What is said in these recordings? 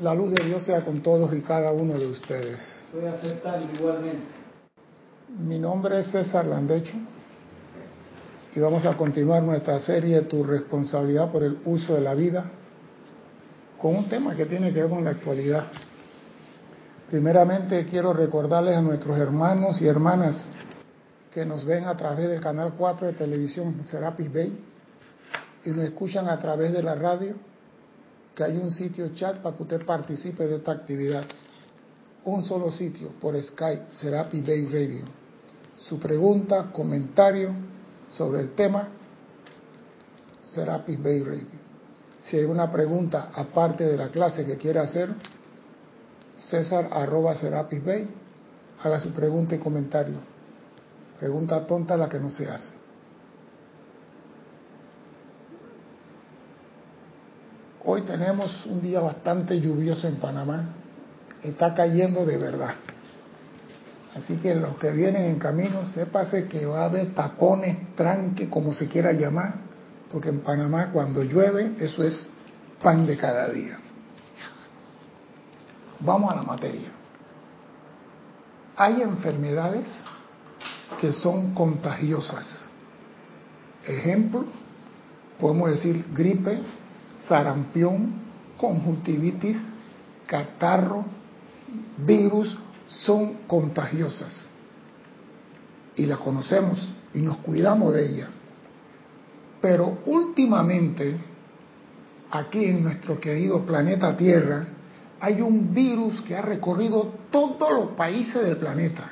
La luz de Dios sea con todos y cada uno de ustedes. Soy aceptando igualmente. Mi nombre es César Landecho y vamos a continuar nuestra serie Tu responsabilidad por el uso de la vida con un tema que tiene que ver con la actualidad. Primeramente quiero recordarles a nuestros hermanos y hermanas que nos ven a través del canal 4 de televisión Serapis Bay y nos escuchan a través de la radio que hay un sitio chat para que usted participe de esta actividad. Un solo sitio por Skype, Serapi Bay Radio. Su pregunta, comentario sobre el tema, Serapis Bay Radio. Si hay una pregunta aparte de la clase que quiera hacer, César arroba Serapis Bay, haga su pregunta y comentario. Pregunta tonta la que no se hace. Hoy tenemos un día bastante lluvioso en Panamá. Está cayendo de verdad. Así que los que vienen en camino, sépase que va a haber tapones, tranque, como se quiera llamar, porque en Panamá cuando llueve eso es pan de cada día. Vamos a la materia. Hay enfermedades que son contagiosas. Ejemplo, podemos decir gripe, sarampión, conjuntivitis, catarro, virus, son contagiosas. Y las conocemos y nos cuidamos de ellas. Pero últimamente, aquí en nuestro querido planeta Tierra, hay un virus que ha recorrido todos los países del planeta.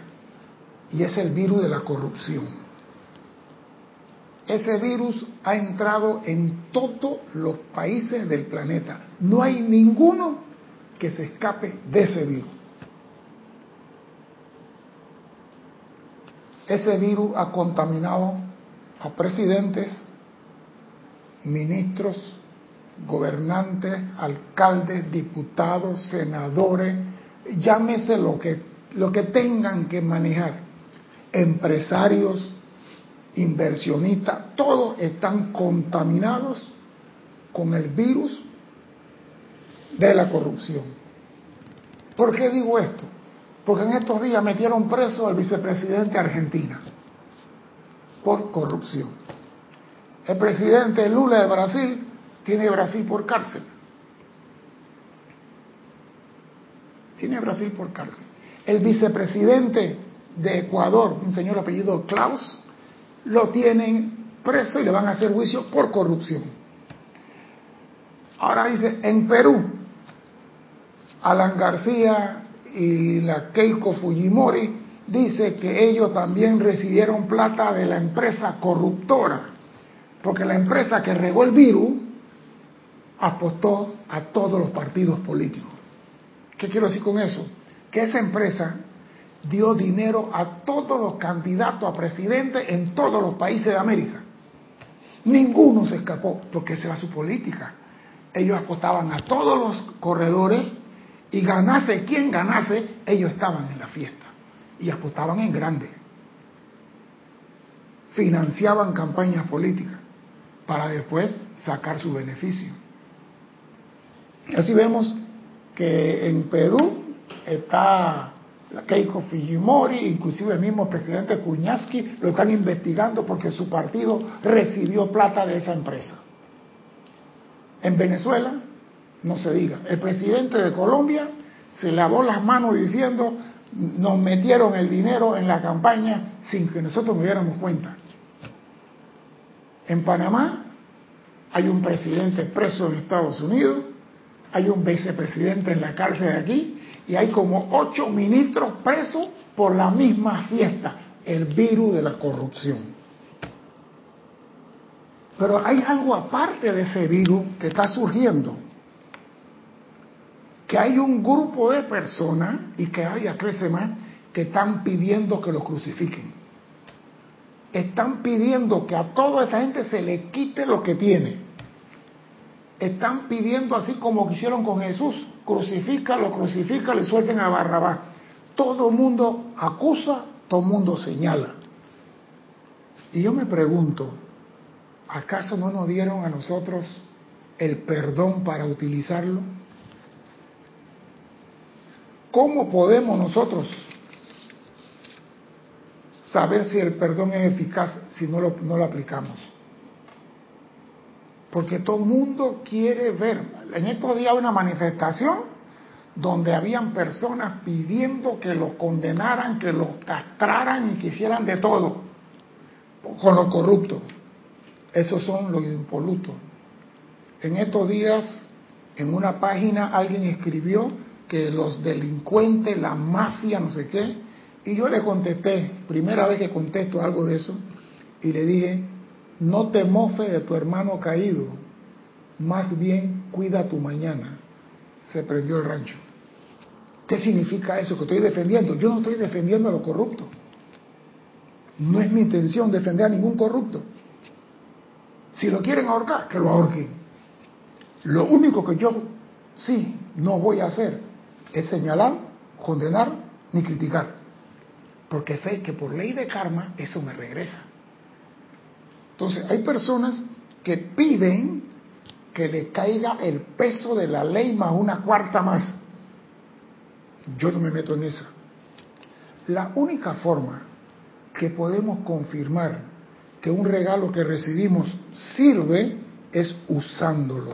Y es el virus de la corrupción. Ese virus ha entrado en todos los países del planeta. No hay ninguno que se escape de ese virus. Ese virus ha contaminado a presidentes, ministros, gobernantes, alcaldes, diputados, senadores, llámese lo que, lo que tengan que manejar, empresarios, inversionistas, todos están contaminados con el virus de la corrupción. ¿Por qué digo esto? Porque en estos días metieron preso al vicepresidente Argentina por corrupción. El presidente Lula de Brasil tiene Brasil por cárcel. Tiene Brasil por cárcel. El vicepresidente de Ecuador, un señor apellido Klaus, lo tienen preso y le van a hacer juicio por corrupción. Ahora dice, en Perú, Alan García y la Keiko Fujimori dice que ellos también recibieron plata de la empresa corruptora, porque la empresa que regó el virus apostó a todos los partidos políticos. ¿Qué quiero decir con eso? Que esa empresa dio dinero a todos los candidatos a presidente en todos los países de América. Ninguno se escapó, porque esa era su política. Ellos apostaban a todos los corredores y ganase quien ganase, ellos estaban en la fiesta y apostaban en grande. Financiaban campañas políticas para después sacar su beneficio. Así vemos que en Perú está Keiko Fujimori, inclusive el mismo presidente Kuñaski, lo están investigando porque su partido recibió plata de esa empresa. En Venezuela, no se diga, el presidente de Colombia se lavó las manos diciendo, nos metieron el dinero en la campaña sin que nosotros nos diéramos cuenta. En Panamá hay un presidente preso en Estados Unidos, hay un vicepresidente en la cárcel de aquí, y hay como ocho ministros presos por la misma fiesta, el virus de la corrupción. Pero hay algo aparte de ese virus que está surgiendo, que hay un grupo de personas, y que haya crece más, que están pidiendo que los crucifiquen. Están pidiendo que a toda esa gente se le quite lo que tiene. Están pidiendo así como hicieron con Jesús, crucifícalo, crucifícalo y suelten a Barrabás. Todo mundo acusa, todo mundo señala. Y yo me pregunto, ¿acaso no nos dieron a nosotros el perdón para utilizarlo? ¿cómo podemos nosotros saber si el perdón es eficaz si no lo, no lo aplicamos? Porque todo el mundo quiere ver. En estos días una manifestación donde habían personas pidiendo que lo condenaran, que lo castraran y que hicieran de todo con los corruptos. Esos son los impolutos. En estos días, en una página, alguien escribió que los delincuentes, la mafia, no sé qué, y yo le contesté, primera vez que contesto algo de eso, y le dije, no te mofes de tu hermano caído, más bien cuida tu mañana. Se prendió el rancho. ¿Qué significa eso que estoy defendiendo? Yo no estoy defendiendo a los corruptos. No es mi intención defender a ningún corrupto. Si lo quieren ahorcar, que lo ahorquen. Lo único que yo sí no voy a hacer es señalar, condenar ni criticar. Porque sé que por ley de karma eso me regresa. Entonces hay personas que piden que le caiga el peso de la ley más una cuarta más. Yo no me meto en esa. La única forma que podemos confirmar que un regalo que recibimos sirve es usándolo.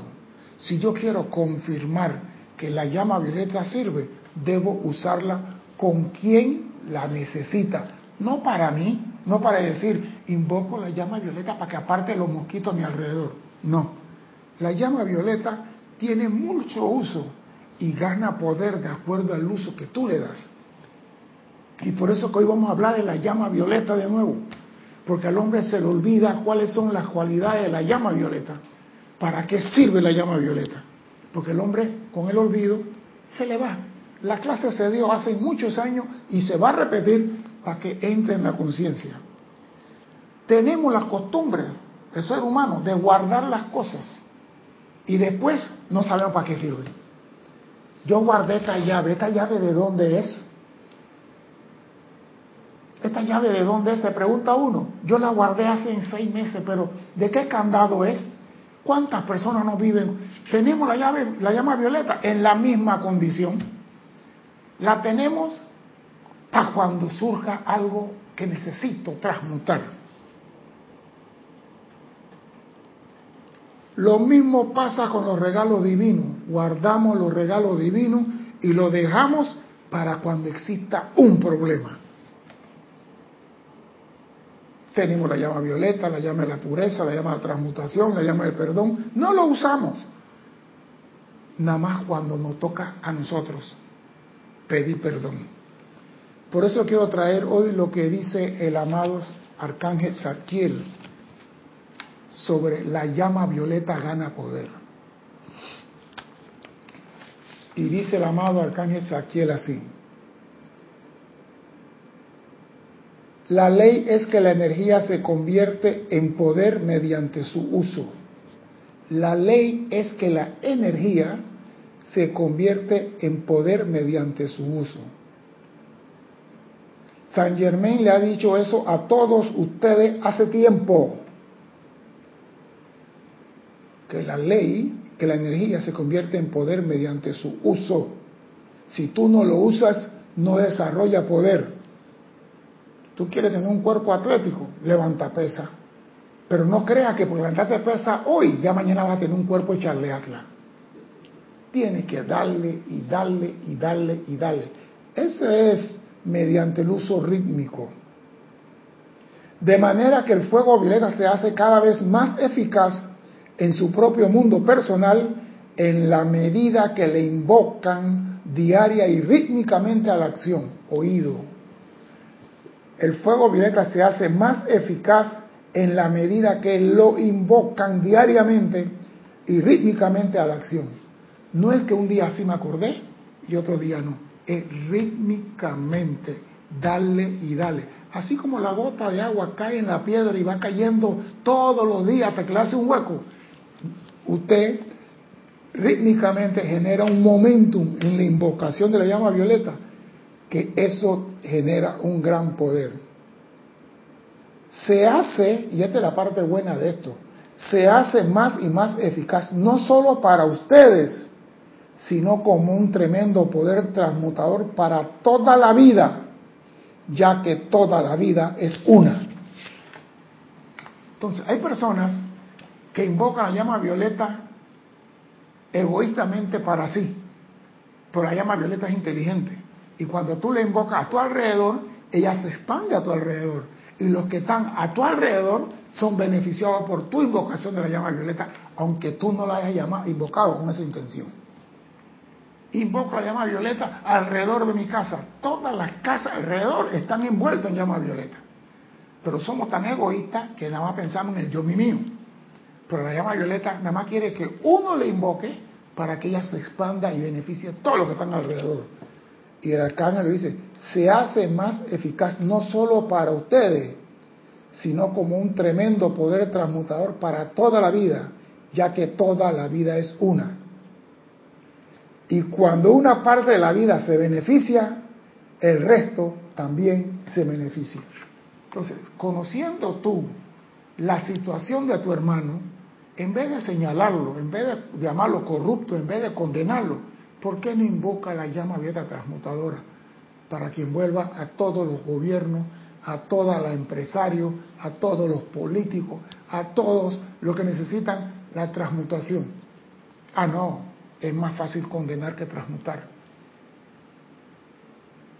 Si yo quiero confirmar que la llama violeta sirve, debo usarla con quien la necesita. No para mí, no para decir, invoco la llama violeta para que aparte los mosquitos a mi alrededor. No. La llama violeta tiene mucho uso y gana poder de acuerdo al uso que tú le das. Y por eso que hoy vamos a hablar de la llama violeta de nuevo, porque al hombre se le olvida cuáles son las cualidades de la llama violeta, para qué sirve la llama violeta, porque el hombre con el olvido se le va. La clase se dio hace muchos años y se va a repetir para que entre en la conciencia. Tenemos la costumbre, el ser humano, de guardar las cosas y después no sabemos para qué sirven. Yo guardé esta llave. ¿Esta llave de dónde es? ¿Esta llave de dónde es? Se pregunta uno. Yo la guardé hace seis meses, pero ¿de qué candado es? ¿Cuántas personas no viven? Tenemos la llave, la llama violeta, en la misma condición. La tenemos para cuando surja algo que necesito transmutar. Lo mismo pasa con los regalos divinos. Guardamos los regalos divinos y los dejamos para cuando exista un problema. Tenemos la llama violeta, la llama de la pureza, la llama de la transmutación, la llama del perdón. No lo usamos. Nada más cuando nos toca a nosotros pedir perdón. Por eso quiero traer hoy lo que dice el amado Arcángel Zadkiel sobre la llama violeta gana poder. Y dice el amado arcángel Saquiel así. La ley es que la energía se convierte en poder mediante su uso. La ley es que la energía se convierte en poder mediante su uso. San Germain le ha dicho eso a todos ustedes hace tiempo que la ley, que la energía se convierte en poder mediante su uso. Si tú no lo usas, no desarrolla poder. Tú quieres tener un cuerpo atlético, levanta pesa. Pero no creas que por levantarte pesa hoy, ya mañana vas a tener un cuerpo echarle atla. Tienes que darle y darle y darle y darle. Ese es mediante el uso rítmico. De manera que el fuego violeta se hace cada vez más eficaz en su propio mundo personal en la medida que le invocan diaria y rítmicamente a la acción, oído. El fuego violeta se hace más eficaz en la medida que lo invocan diariamente y rítmicamente a la acción. No es que un día sí me acordé y otro día no, es rítmicamente, darle y darle. Así como la gota de agua cae en la piedra y va cayendo todos los días hasta que le hace un hueco, usted rítmicamente genera un momentum en la invocación de la llama violeta, que eso genera un gran poder. Se hace, y esta es la parte buena de esto, se hace más y más eficaz, no solo para ustedes, sino como un tremendo poder transmutador para toda la vida, ya que toda la vida es una. Entonces, hay personas que invocan la llama violeta egoístamente para sí, pero la llama violeta es inteligente. Y cuando tú le invocas a tu alrededor, ella se expande a tu alrededor. Y los que están a tu alrededor son beneficiados por tu invocación de la llama violeta, aunque tú no la hayas llamado, invocado con esa intención. Invoco la llama violeta alrededor de mi casa. Todas las casas alrededor están envueltas en llama violeta. Pero somos tan egoístas que nada más pensamos en el yo mi mío. Pero la llama violeta nada más quiere que uno le invoque para que ella se expanda y beneficie a todos los que están alrededor. Y el arcángel le dice, se hace más eficaz no solo para ustedes, sino como un tremendo poder transmutador para toda la vida, ya que toda la vida es una. Y cuando una parte de la vida se beneficia, el resto también se beneficia. Entonces, conociendo tú la situación de tu hermano, en vez de señalarlo, en vez de llamarlo corrupto, en vez de condenarlo, ¿por qué no invoca la llama abierta transmutadora para que envuelva a todos los gobiernos, a todos los empresarios, a todos los políticos, a todos los que necesitan la transmutación? Ah, no, es más fácil condenar que transmutar.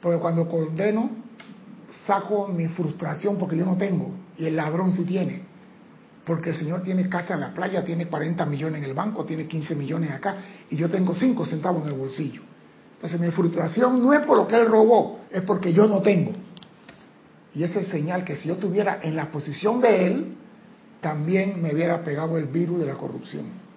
Porque cuando condeno, saco mi frustración porque yo no tengo y el ladrón sí tiene. Porque el Señor tiene casa en la playa, tiene 40 millones en el banco, tiene 15 millones acá y yo tengo 5 centavos en el bolsillo. Entonces mi frustración no es por lo que Él robó, es porque yo no tengo. Y esa es señal que si yo estuviera en la posición de Él, también me hubiera pegado el virus de la corrupción.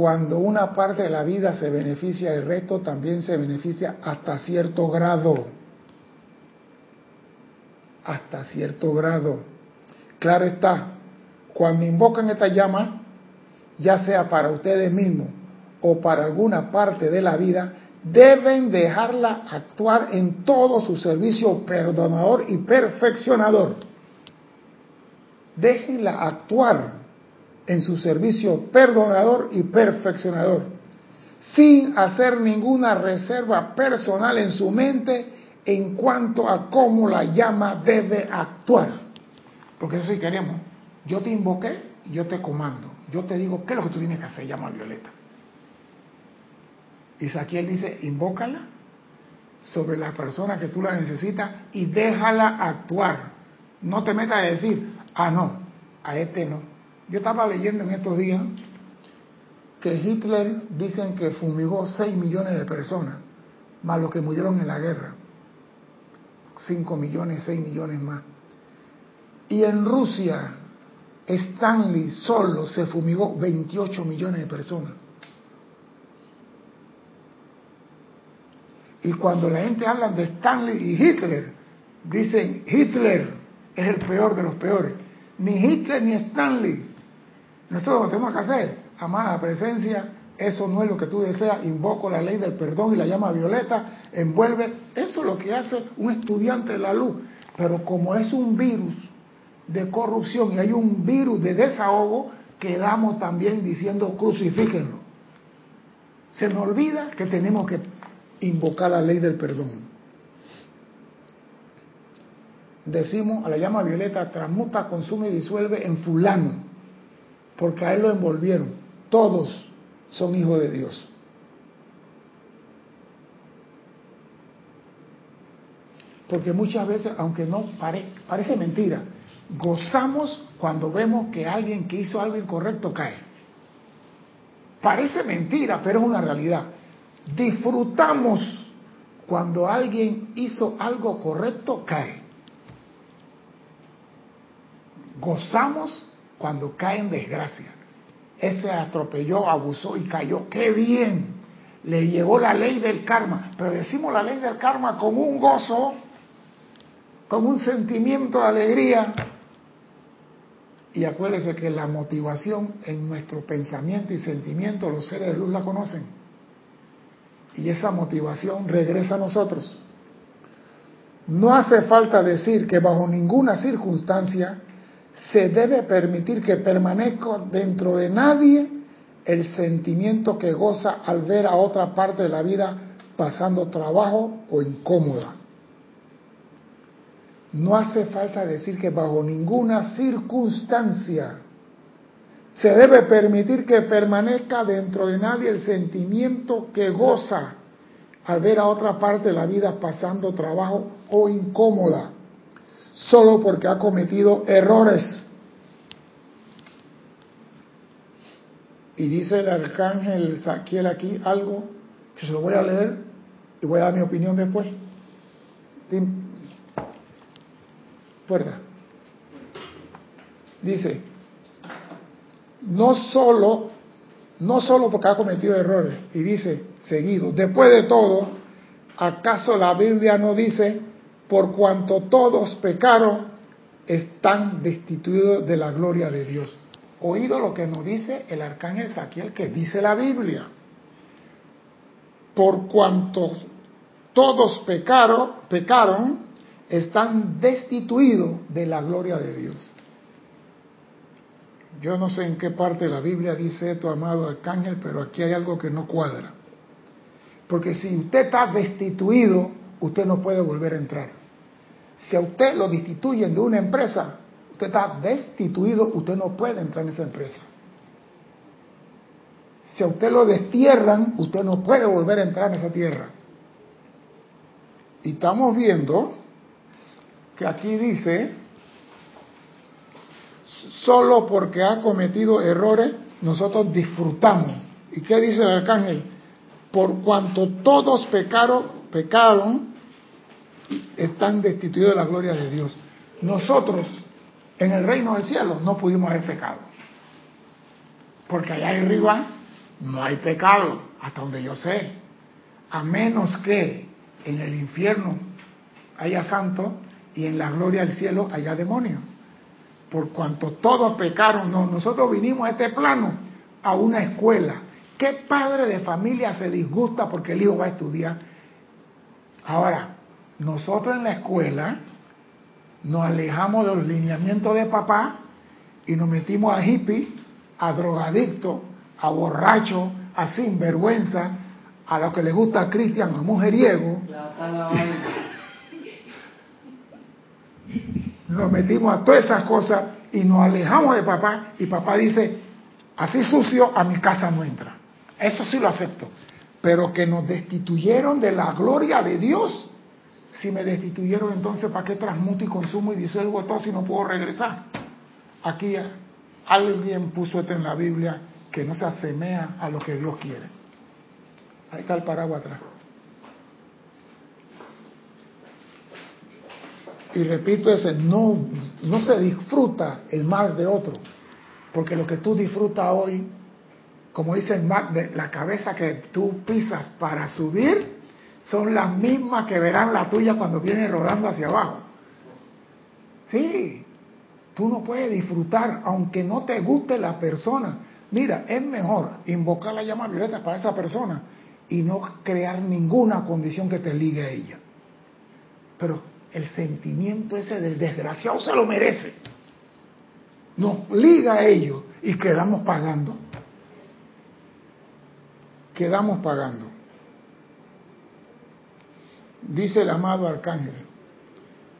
Cuando una parte de la vida se beneficia, el resto también se beneficia hasta cierto grado. Hasta cierto grado. Claro está, cuando invocan esta llama, ya sea para ustedes mismos o para alguna parte de la vida, deben dejarla actuar en todo su servicio perdonador y perfeccionador. Déjenla actuar en su servicio perdonador y perfeccionador, sin hacer ninguna reserva personal en su mente en cuanto a cómo la llama debe actuar. Porque eso sí queremos. Yo te invoqué, yo te comando. Yo te digo qué es lo que tú tienes que hacer, llama Violeta. Y dice, invócala sobre la persona que tú la necesitas y déjala actuar. No te metas a decir, ah, no, a este no. Yo estaba leyendo en estos días que Hitler dicen que fumigó 6 millones de personas, más los que murieron en la guerra. 5 millones, 6 millones más. Y en Rusia, Stanley solo se fumigó 28 millones de personas. Y cuando la gente habla de Stanley y Hitler, dicen Hitler es el peor de los peores. Ni Hitler ni Stanley nosotros lo tenemos que hacer, amada presencia, eso no es lo que tú deseas, invoco la ley del perdón y la llama violeta, envuelve, eso es lo que hace un estudiante de la luz. Pero como es un virus de corrupción y hay un virus de desahogo, quedamos también diciendo crucifíquenlo. Se nos olvida que tenemos que invocar la ley del perdón. Decimos a la llama violeta, transmuta, consume y disuelve en fulano porque a él lo envolvieron. Todos son hijos de Dios. Porque muchas veces, aunque no parece mentira, gozamos cuando vemos que alguien que hizo algo incorrecto cae. Parece mentira, pero es una realidad. Disfrutamos cuando alguien hizo algo correcto, cae. Gozamos cuando cae en desgracia. Ese atropelló, abusó y cayó. ¡Qué bien! Le llegó la ley del karma. Pero decimos la ley del karma como un gozo, como un sentimiento de alegría. Y acuérdese que la motivación en nuestro pensamiento y sentimiento, los seres de luz la conocen. Y esa motivación regresa a nosotros. No hace falta decir que bajo ninguna circunstancia se debe permitir que permanezca dentro de nadie el sentimiento que goza al ver a otra parte de la vida pasando trabajo o incómoda. No hace falta decir que bajo ninguna circunstancia se debe permitir que permanezca dentro de nadie el sentimiento que goza al ver a otra parte de la vida pasando trabajo o incómoda, solo porque ha cometido errores Y dice el arcángel Saquiel aquí algo que se lo voy a leer y voy a dar mi opinión después. Fuerza. Dice, no solo, no solo porque ha cometido errores, y dice, seguido, después de todo, ¿acaso la Biblia no dice, por cuanto todos pecaron, están destituidos de la gloria de Dios? oído lo que nos dice el arcángel Saquiel, que dice la Biblia. Por cuanto todos pecaron, pecaron, están destituidos de la gloria de Dios. Yo no sé en qué parte de la Biblia dice esto, amado arcángel, pero aquí hay algo que no cuadra. Porque si usted está destituido, usted no puede volver a entrar. Si a usted lo destituyen de una empresa, usted está destituido, usted no puede entrar en esa empresa. Si a usted lo destierran, usted no puede volver a entrar en esa tierra. Y estamos viendo que aquí dice, solo porque ha cometido errores, nosotros disfrutamos. ¿Y qué dice el arcángel? Por cuanto todos pecaron, pecaron, están destituidos de la gloria de Dios. Nosotros en el reino del cielo no pudimos haber pecado. Porque allá arriba no hay pecado, hasta donde yo sé. A menos que en el infierno haya santo y en la gloria del cielo haya demonio. Por cuanto todos pecaron, no, nosotros vinimos a este plano, a una escuela. ¿Qué padre de familia se disgusta porque el hijo va a estudiar? Ahora, nosotros en la escuela nos alejamos de los lineamientos de papá y nos metimos a hippie, a drogadicto, a borracho, a sinvergüenza, a lo que le gusta a Cristian, a mujeriego. Nos metimos a todas esas cosas y nos alejamos de papá y papá dice, así sucio a mi casa no entra. Eso sí lo acepto. Pero que nos destituyeron de la gloria de Dios si me destituyeron, entonces ¿para qué transmuto y consumo y disuelvo todo si no puedo regresar? Aquí alguien puso esto en la Biblia que no se asemea a lo que Dios quiere. Ahí está el paraguas atrás. Y repito ese, no, no se disfruta el mal de otro, porque lo que tú disfrutas hoy, como dice el de la cabeza que tú pisas para subir, son las mismas que verán la tuya cuando viene rodando hacia abajo. Sí, tú no puedes disfrutar aunque no te guste la persona. Mira, es mejor invocar la llama violeta para esa persona y no crear ninguna condición que te ligue a ella. Pero el sentimiento ese del desgraciado se lo merece. Nos liga a ello y quedamos pagando. Quedamos pagando dice el amado arcángel,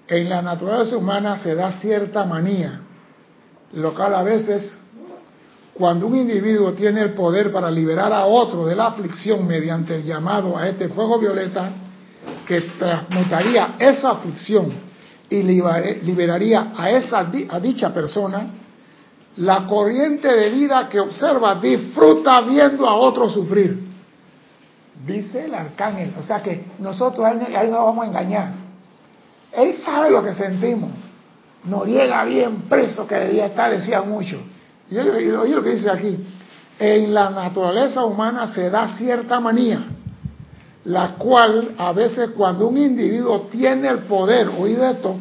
en la naturaleza humana se da cierta manía, lo cual a veces, cuando un individuo tiene el poder para liberar a otro de la aflicción mediante el llamado a este fuego violeta, que transmutaría esa aflicción y liberaría a, esa, a dicha persona, la corriente de vida que observa disfruta viendo a otro sufrir. Dice el arcángel. O sea que nosotros ahí no vamos a engañar. Él sabe lo que sentimos. Noriega bien preso que debía estar, decía mucho. Y oye lo que dice aquí. En la naturaleza humana se da cierta manía, la cual a veces cuando un individuo tiene el poder, oído esto,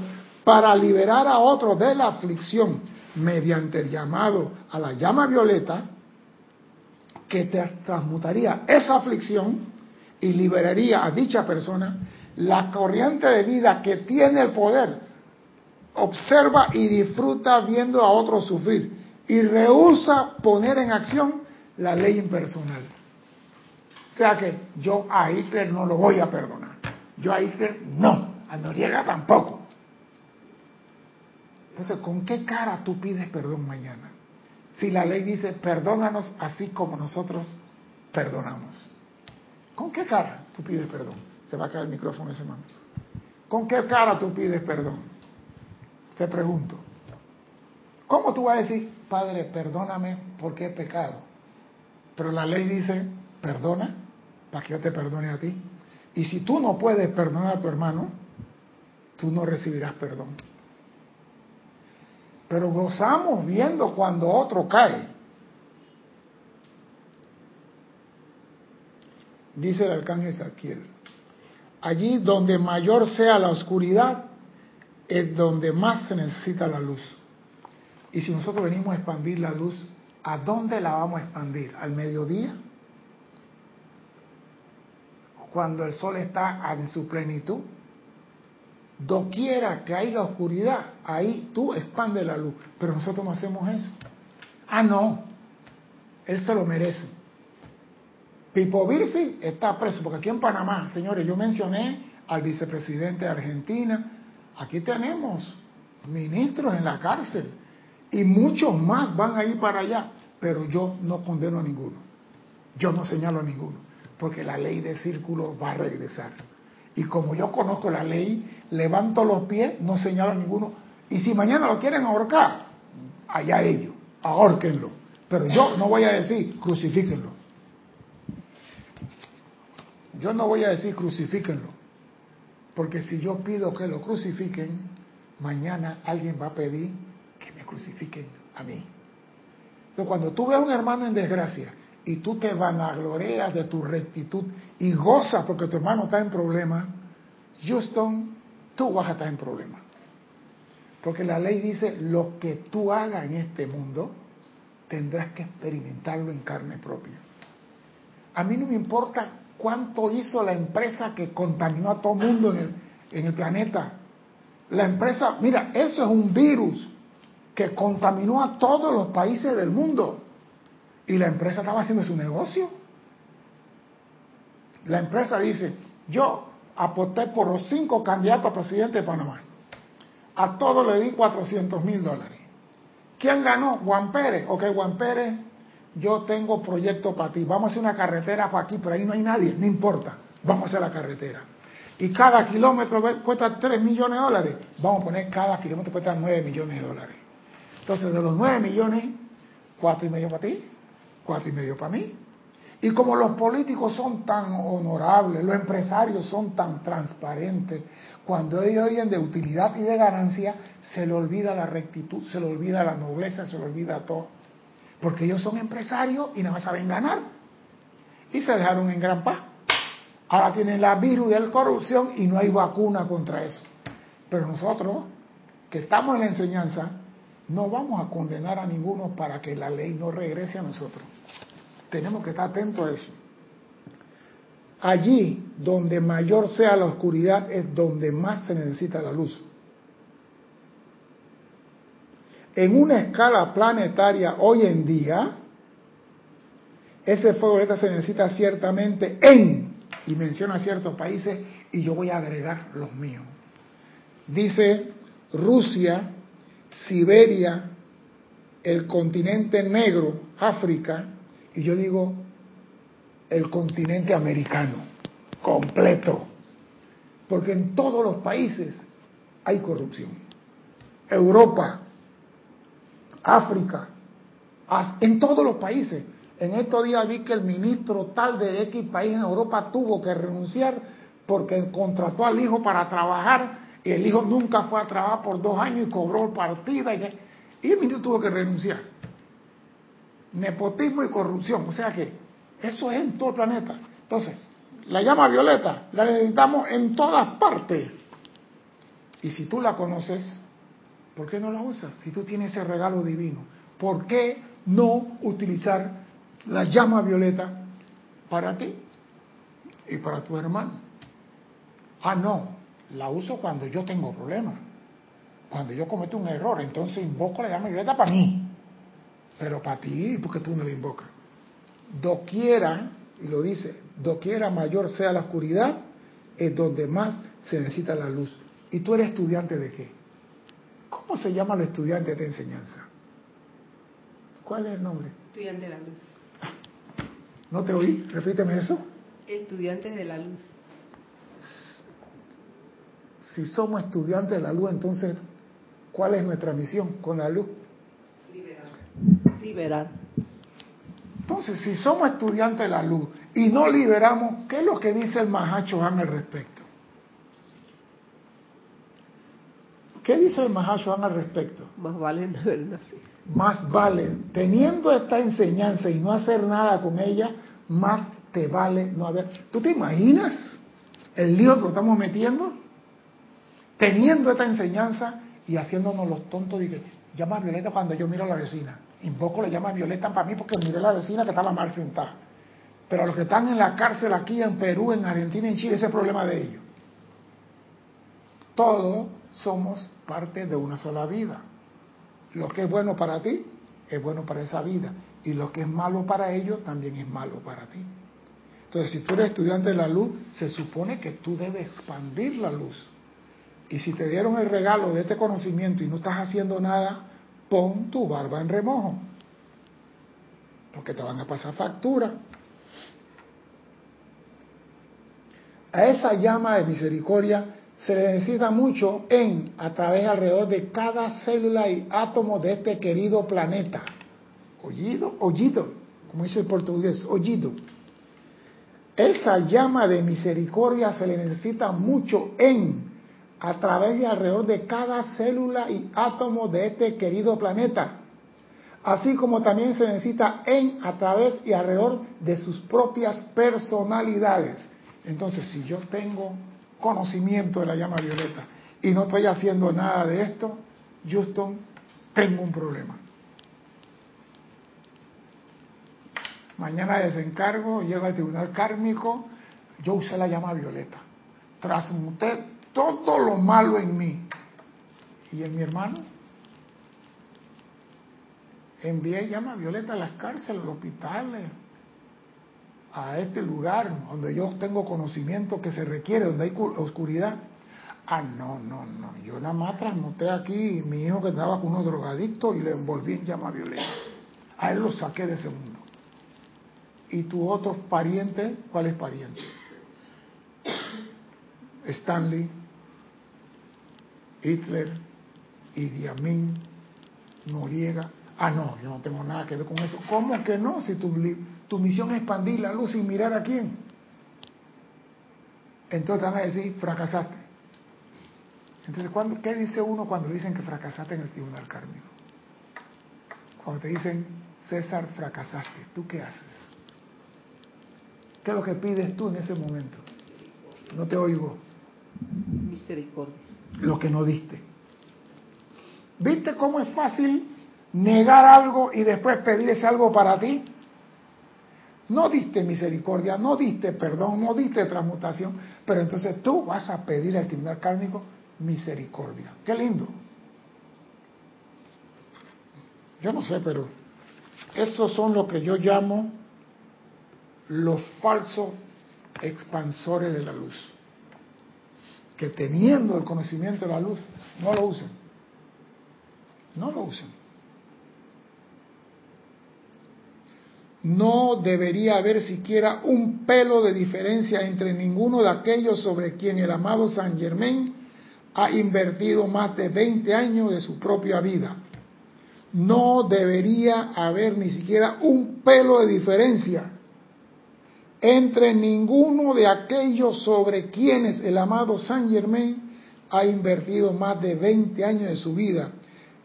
para liberar a otro de la aflicción mediante el llamado a la llama violeta, que transmutaría esa aflicción y liberaría a dicha persona, la corriente de vida que tiene el poder. observa y disfruta viendo a otros sufrir y rehúsa poner en acción la ley impersonal. O sea que yo a Hitler no lo voy a perdonar. Yo a Hitler no. A Noriega tampoco. Entonces, ¿con qué cara tú pides perdón mañana? Si la ley dice, perdónanos así como nosotros perdonamos. ¿Con qué cara tú pides perdón? Se va a caer el micrófono ese momento. ¿Con qué cara tú pides perdón? Te pregunto. ¿Cómo tú vas a decir, Padre, perdóname porque he pecado? Pero la ley dice, perdona para que yo te perdone a ti. Y si tú no puedes perdonar a tu hermano, tú no recibirás perdón. Pero gozamos viendo cuando otro cae. Dice el arcángel Saquiel, allí donde mayor sea la oscuridad, es donde más se necesita la luz. Y si nosotros venimos a expandir la luz, ¿a dónde la vamos a expandir? ¿Al mediodía? Cuando el sol está en su plenitud doquiera que haya oscuridad, ahí tú expande la luz. Pero nosotros no hacemos eso. Ah, no. Él se lo merece. Pipo Virsi está preso, porque aquí en Panamá, señores, yo mencioné al vicepresidente de Argentina. Aquí tenemos ministros en la cárcel y muchos más van a ir para allá. Pero yo no condeno a ninguno. Yo no señalo a ninguno, porque la ley de círculo va a regresar. Y como yo conozco la ley, levanto los pies, no señalo a ninguno. Y si mañana lo quieren ahorcar, allá ellos, ahorquenlo. Pero yo no voy a decir crucifíquenlo. Yo no voy a decir crucifíquenlo. Porque si yo pido que lo crucifiquen, mañana alguien va a pedir que me crucifiquen a mí. Entonces, cuando tú ves a un hermano en desgracia y tú te vanagloreas de tu rectitud y gozas porque tu hermano está en problema, Houston, tú vas a estar en problema. Porque la ley dice, lo que tú hagas en este mundo, tendrás que experimentarlo en carne propia. A mí no me importa cuánto hizo la empresa que contaminó a todo el mundo en el, en el planeta. La empresa, mira, eso es un virus que contaminó a todos los países del mundo. Y la empresa estaba haciendo su negocio. La empresa dice, yo aposté por los cinco candidatos a presidente de Panamá. A todos le di 400 mil dólares. ¿Quién ganó? Juan Pérez. Ok, Juan Pérez, yo tengo proyecto para ti. Vamos a hacer una carretera para aquí, pero ahí no hay nadie, no importa. Vamos a hacer la carretera. Y cada kilómetro cuesta 3 millones de dólares. Vamos a poner cada kilómetro cuesta 9 millones de dólares. Entonces, de los 9 millones, 4 y medio para ti, cuatro y medio para mí. Y como los políticos son tan honorables, los empresarios son tan transparentes, cuando ellos oyen de utilidad y de ganancia, se le olvida la rectitud, se le olvida la nobleza, se le olvida todo. Porque ellos son empresarios y nada más saben ganar. Y se dejaron en gran paz. Ahora tienen la virus de la corrupción y no hay vacuna contra eso. Pero nosotros, que estamos en la enseñanza, no vamos a condenar a ninguno para que la ley no regrese a nosotros. Tenemos que estar atentos a eso. Allí donde mayor sea la oscuridad es donde más se necesita la luz. En una escala planetaria hoy en día, ese fuego se necesita ciertamente en, y menciona ciertos países, y yo voy a agregar los míos. Dice Rusia, Siberia, el continente negro, África, y yo digo el continente americano, completo. Porque en todos los países hay corrupción. Europa, África, en todos los países. En estos días vi que el ministro tal de X país en Europa tuvo que renunciar porque contrató al hijo para trabajar y el hijo nunca fue a trabajar por dos años y cobró partida. Y, y el ministro tuvo que renunciar. Nepotismo y corrupción. O sea que eso es en todo el planeta. Entonces, la llama violeta la necesitamos en todas partes. Y si tú la conoces, ¿por qué no la usas? Si tú tienes ese regalo divino, ¿por qué no utilizar la llama violeta para ti y para tu hermano? Ah, no, la uso cuando yo tengo problemas. Cuando yo cometo un error, entonces invoco la llama violeta para mí. Pero para ti, porque tú no la invocas. Doquiera, y lo dice, doquiera mayor sea la oscuridad, es donde más se necesita la luz. ¿Y tú eres estudiante de qué? ¿Cómo se llama los estudiantes de enseñanza? ¿Cuál es el nombre? Estudiante de la luz. ¿No te oí? Repíteme eso. Estudiantes de la luz. Si somos estudiantes de la luz, entonces, ¿cuál es nuestra misión con la luz? Liberar. Entonces, si somos estudiantes de la luz y no liberamos, ¿qué es lo que dice el Mahacho al respecto? ¿Qué dice el Mahashohan al respecto? Más vale no haber nacido. Más vale, teniendo esta enseñanza y no hacer nada con ella, más te vale no haber. ¿Tú te imaginas el lío que estamos metiendo? Teniendo esta enseñanza y haciéndonos los tontos de que llama a Violeta cuando yo miro a la vecina. Invoco le llama Violeta para mí porque miré a la vecina que estaba mal sentada. Pero a los que están en la cárcel aquí en Perú, en Argentina, en Chile, ese es el problema de ellos. Todos somos parte de una sola vida. Lo que es bueno para ti es bueno para esa vida y lo que es malo para ellos también es malo para ti. Entonces, si tú eres estudiante de la luz, se supone que tú debes expandir la luz. Y si te dieron el regalo de este conocimiento y no estás haciendo nada, pon tu barba en remojo. Porque te van a pasar factura. A esa llama de misericordia se le necesita mucho en, a través alrededor de cada célula y átomo de este querido planeta. Oído, oído, como dice el portugués, oído. Esa llama de misericordia se le necesita mucho en, a través y alrededor de cada célula y átomo de este querido planeta. Así como también se necesita en, a través y alrededor de sus propias personalidades. Entonces, si yo tengo conocimiento de la llama violeta y no estoy haciendo nada de esto, Houston, tengo un problema. Mañana desencargo, llego al tribunal kármico, yo usé la llama violeta, transmuté todo lo malo en mí. ¿Y en mi hermano? Envié llama violeta a las cárceles, a los hospitales, a este lugar donde yo tengo conocimiento que se requiere, donde hay oscuridad. Ah, no, no, no. Yo nada más transmuté aquí mi hijo que estaba con unos drogadictos y le envolví en llama violeta. A él lo saqué de ese mundo. ¿Y tu otro pariente? ¿Cuál es pariente? Stanley, Hitler, Idi Amin, Noriega. Ah, no, yo no tengo nada que ver con eso. ¿Cómo que no? Si tu misión es expandir la luz y mirar a quién. Entonces van a decir, fracasaste. Entonces, ¿qué dice uno cuando le dicen que fracasaste en el tribunal kármico? Cuando te dicen, César, fracasaste, ¿tú qué haces? ¿Qué es lo que pides tú en ese momento? No te oigo. Misericordia. Lo que no diste. ¿Viste cómo es fácil negar algo y después pedir ese algo para ti? No diste misericordia, no diste perdón, no diste transmutación, pero entonces tú vas a pedir al tribunal kármico misericordia. Qué lindo. Yo no sé, pero esos son lo que yo llamo los falsos expansores de la luz. Que teniendo el conocimiento de la luz, no lo usan. No lo usan. no debería haber siquiera un pelo de diferencia entre ninguno de aquellos sobre quien el amado San Germain ha invertido más de 20 años de su propia vida. No debería haber ni siquiera un pelo de diferencia entre ninguno de aquellos sobre quienes el amado San Germain ha invertido más de 20 años de su vida,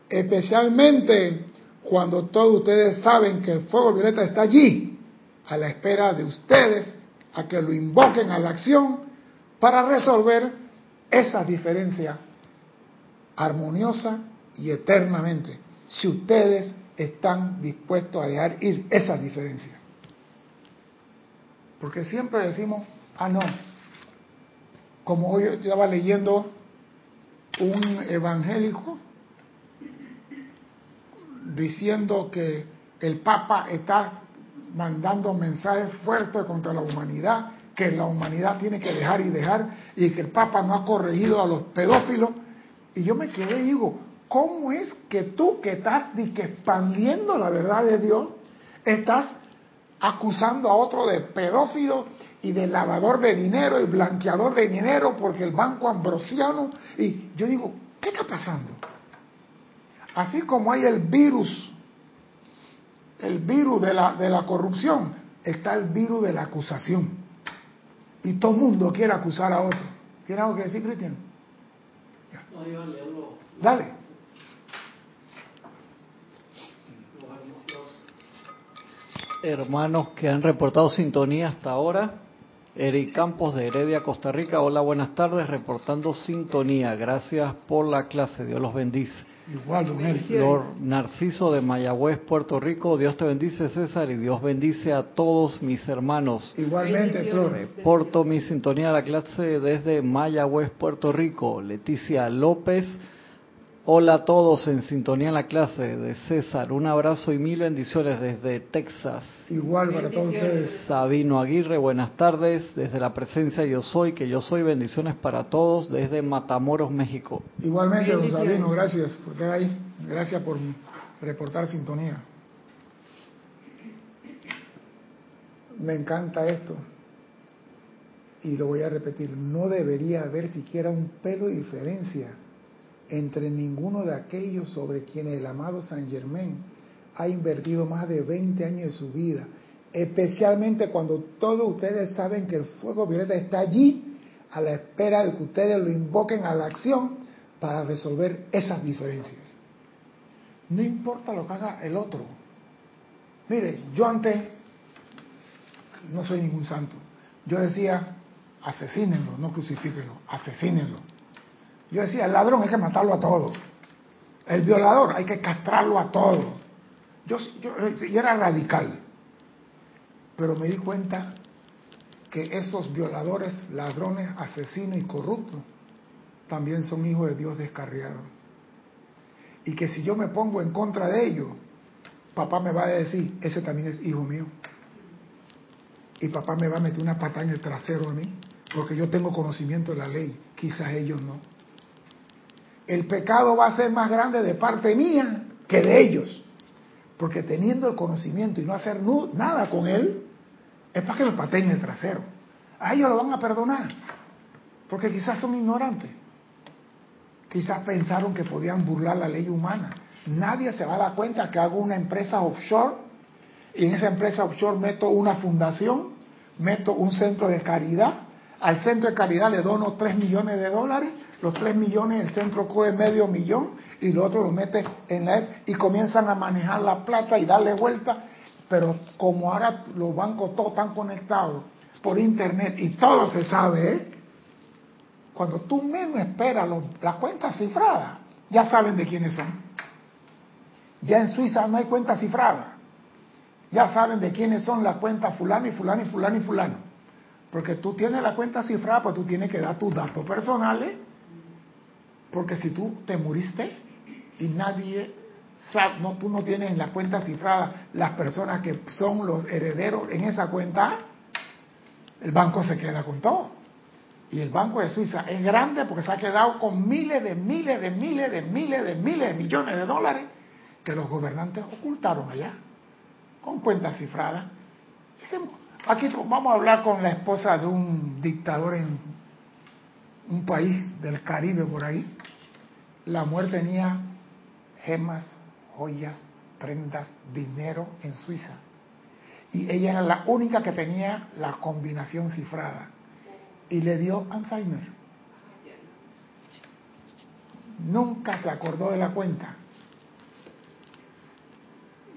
especialmente cuando todos ustedes saben que el fuego violeta está allí, a la espera de ustedes, a que lo invoquen a la acción para resolver esa diferencia armoniosa y eternamente, si ustedes están dispuestos a dejar ir esa diferencia. Porque siempre decimos, ah, no, como hoy yo estaba leyendo un evangélico diciendo que el Papa está mandando mensajes fuertes contra la humanidad, que la humanidad tiene que dejar y dejar, y que el Papa no ha corregido a los pedófilos. Y yo me quedé y digo, ¿cómo es que tú que estás que expandiendo la verdad de Dios, estás acusando a otro de pedófilo y de lavador de dinero y blanqueador de dinero porque el banco ambrosiano? Y yo digo, ¿qué está pasando? Así como hay el virus el virus de la, de la corrupción, está el virus de la acusación. Y todo el mundo quiere acusar a otro. ¿Tiene algo que decir, Cristian? Dale. Hermanos que han reportado sintonía hasta ahora. Eric Campos de Heredia, Costa Rica. Hola, buenas tardes. Reportando sintonía. Gracias por la clase. Dios los bendice. Igual, don Lord Narciso de Mayagüez, Puerto Rico. Dios te bendice, César, y Dios bendice a todos mis hermanos. Igualmente, Flor. Porto mi sintonía a la clase desde Mayagüez, Puerto Rico. Leticia López. Hola a todos en sintonía en la clase de César. Un abrazo y mil bendiciones desde Texas. Igual para todos ustedes. Sabino Aguirre, buenas tardes. Desde la presencia Yo Soy, que yo soy, bendiciones para todos desde Matamoros, México. Igualmente, don Sabino, gracias por estar ahí. Gracias por reportar sintonía. Me encanta esto. Y lo voy a repetir, no debería haber siquiera un pelo de diferencia entre ninguno de aquellos sobre quienes el amado Saint Germain ha invertido más de 20 años de su vida, especialmente cuando todos ustedes saben que el fuego violeta está allí a la espera de que ustedes lo invoquen a la acción para resolver esas diferencias. No importa lo que haga el otro. Mire, yo antes no soy ningún santo. Yo decía, asesínenlo, no crucifíquenlo, asesínenlo yo decía, el ladrón hay que matarlo a todo. El violador hay que castrarlo a todo. Yo, yo, era radical. Pero me di cuenta que esos violadores, ladrones, asesinos y corruptos también son hijos de Dios descarriados. Y que si yo me pongo en contra de ellos, papá me va a decir, ese también es hijo mío. Y papá me va a meter una pata en el trasero a mí, porque yo tengo conocimiento de la ley, quizás ellos no el pecado va a ser más grande de parte mía que de ellos. Porque teniendo el conocimiento y no hacer nada con él, es para que me pateen el trasero. A ellos lo van a perdonar. Porque quizás son ignorantes. Quizás pensaron que podían burlar la ley humana. Nadie se va a dar cuenta que hago una empresa offshore y en esa empresa offshore meto una fundación, meto un centro de caridad. Al centro de caridad le dono 3 millones de dólares los 3 millones, el centro coge medio millón y lo otro lo mete en la y comienzan a manejar la plata y darle vuelta. Pero como ahora los bancos todos están conectados por internet y todo se sabe, ¿eh? cuando tú menos esperas las cuentas cifradas, ya saben de quiénes son. Ya en Suiza no hay cuentas cifradas. Ya saben de quiénes son las cuentas fulano y fulano y fulano y fulano. Porque tú tienes la cuenta cifrada, pues tú tienes que dar tus datos personales porque si tú te muriste y nadie no, tú no tienes en la cuenta cifrada las personas que son los herederos en esa cuenta, el banco se queda con todo. Y el Banco de Suiza es grande porque se ha quedado con miles de miles de miles de miles de miles de millones de dólares que los gobernantes ocultaron allá, con cuentas cifradas. Aquí vamos a hablar con la esposa de un dictador en un país del Caribe por ahí, la mujer tenía gemas, joyas, prendas, dinero en Suiza. Y ella era la única que tenía la combinación cifrada. Y le dio Alzheimer. Nunca se acordó de la cuenta.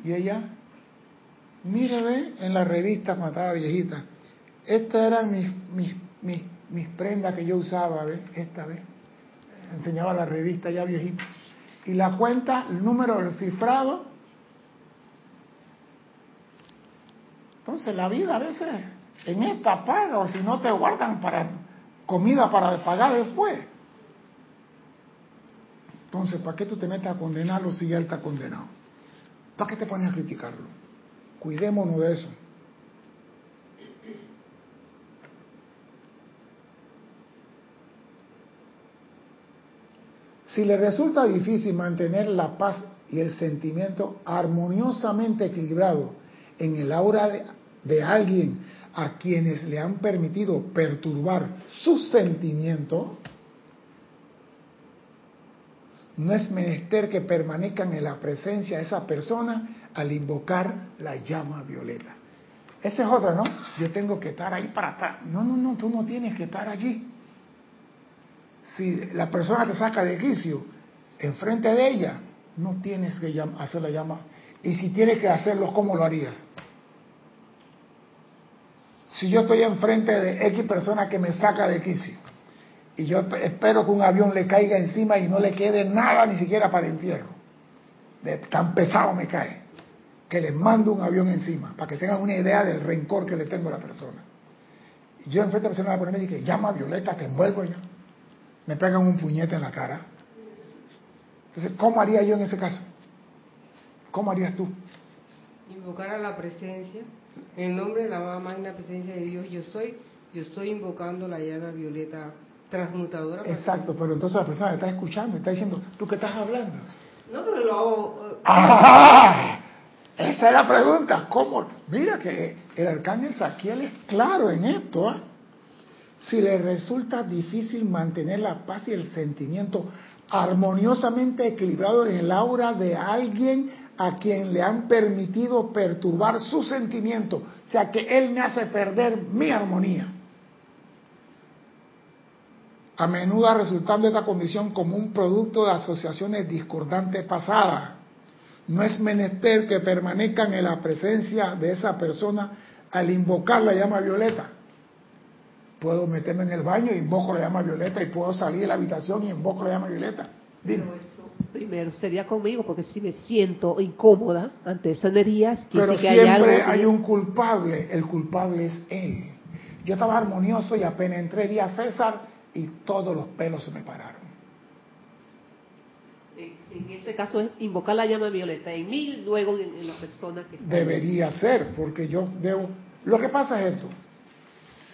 Y ella, mire, ve, en la revista cuando estaba viejita, estas eran mis, mis, mis mis prendas que yo usaba, ¿ves? Esta vez. Enseñaba la revista ya viejita. Y la cuenta, el número del cifrado. Entonces la vida a veces en esta paga o si no te guardan para comida para pagar después. Entonces, ¿para qué tú te metes a condenarlo si ya él está condenado? ¿Para qué te pones a criticarlo? Cuidémonos de eso. Si le resulta difícil mantener la paz y el sentimiento armoniosamente equilibrado en el aura de, alguien a quienes le han permitido perturbar su sentimiento, no es menester que permanezcan en la presencia de esa persona al invocar la llama violeta. Esa es otra, ¿no? Yo tengo que estar ahí para estar. No, no, no, tú no tienes que estar allí. Si la persona te saca de quicio enfrente de ella, no tienes que hacer la llama. Y si tienes que hacerlo, ¿cómo lo harías? Si yo estoy enfrente de X persona que me saca de quicio y yo espero que un avión le caiga encima y no le quede nada ni siquiera para el entierro, de tan pesado me cae, que le mando un avión encima para que tengan una idea del rencor que le tengo a la persona. Y yo enfrente a la persona a ponerme y que llama a Violeta, te envuelvo ya. Me pegan un puñete en la cara. Entonces, ¿cómo haría yo en ese caso? ¿Cómo harías tú? Invocar a la presencia, en nombre de la magna presencia de Dios, yo soy, yo estoy invocando la llama violeta transmutadora. Exacto, pero entonces la persona está escuchando, está diciendo, ¿tú qué estás hablando? No, pero lo hago. ¡Ah! Esa es la pregunta. ¿Cómo? Mira que el arcángel Saquiel es claro en esto. ¿eh? Si le resulta difícil mantener la paz y el sentimiento armoniosamente equilibrado en el aura de alguien a quien le han permitido perturbar su sentimiento, o sea que él me hace perder mi armonía. A menudo resultando esta condición como un producto de asociaciones discordantes pasadas. No es menester que permanezcan en la presencia de esa persona al invocar la llama violeta. Puedo meterme en el baño invoco la llama violeta y puedo salir de la habitación y invoco la llama violeta. Dime. Pero eso primero sería conmigo porque si me siento incómoda ante esa energía, Pero que siempre hay, algo hay un culpable, el culpable es él. Yo estaba armonioso y apenas entré vi a César y todos los pelos se me pararon. En, ese caso es invocar la llama violeta en mí, luego en, en la persona que. Debería ser, porque yo debo... Lo que pasa es esto.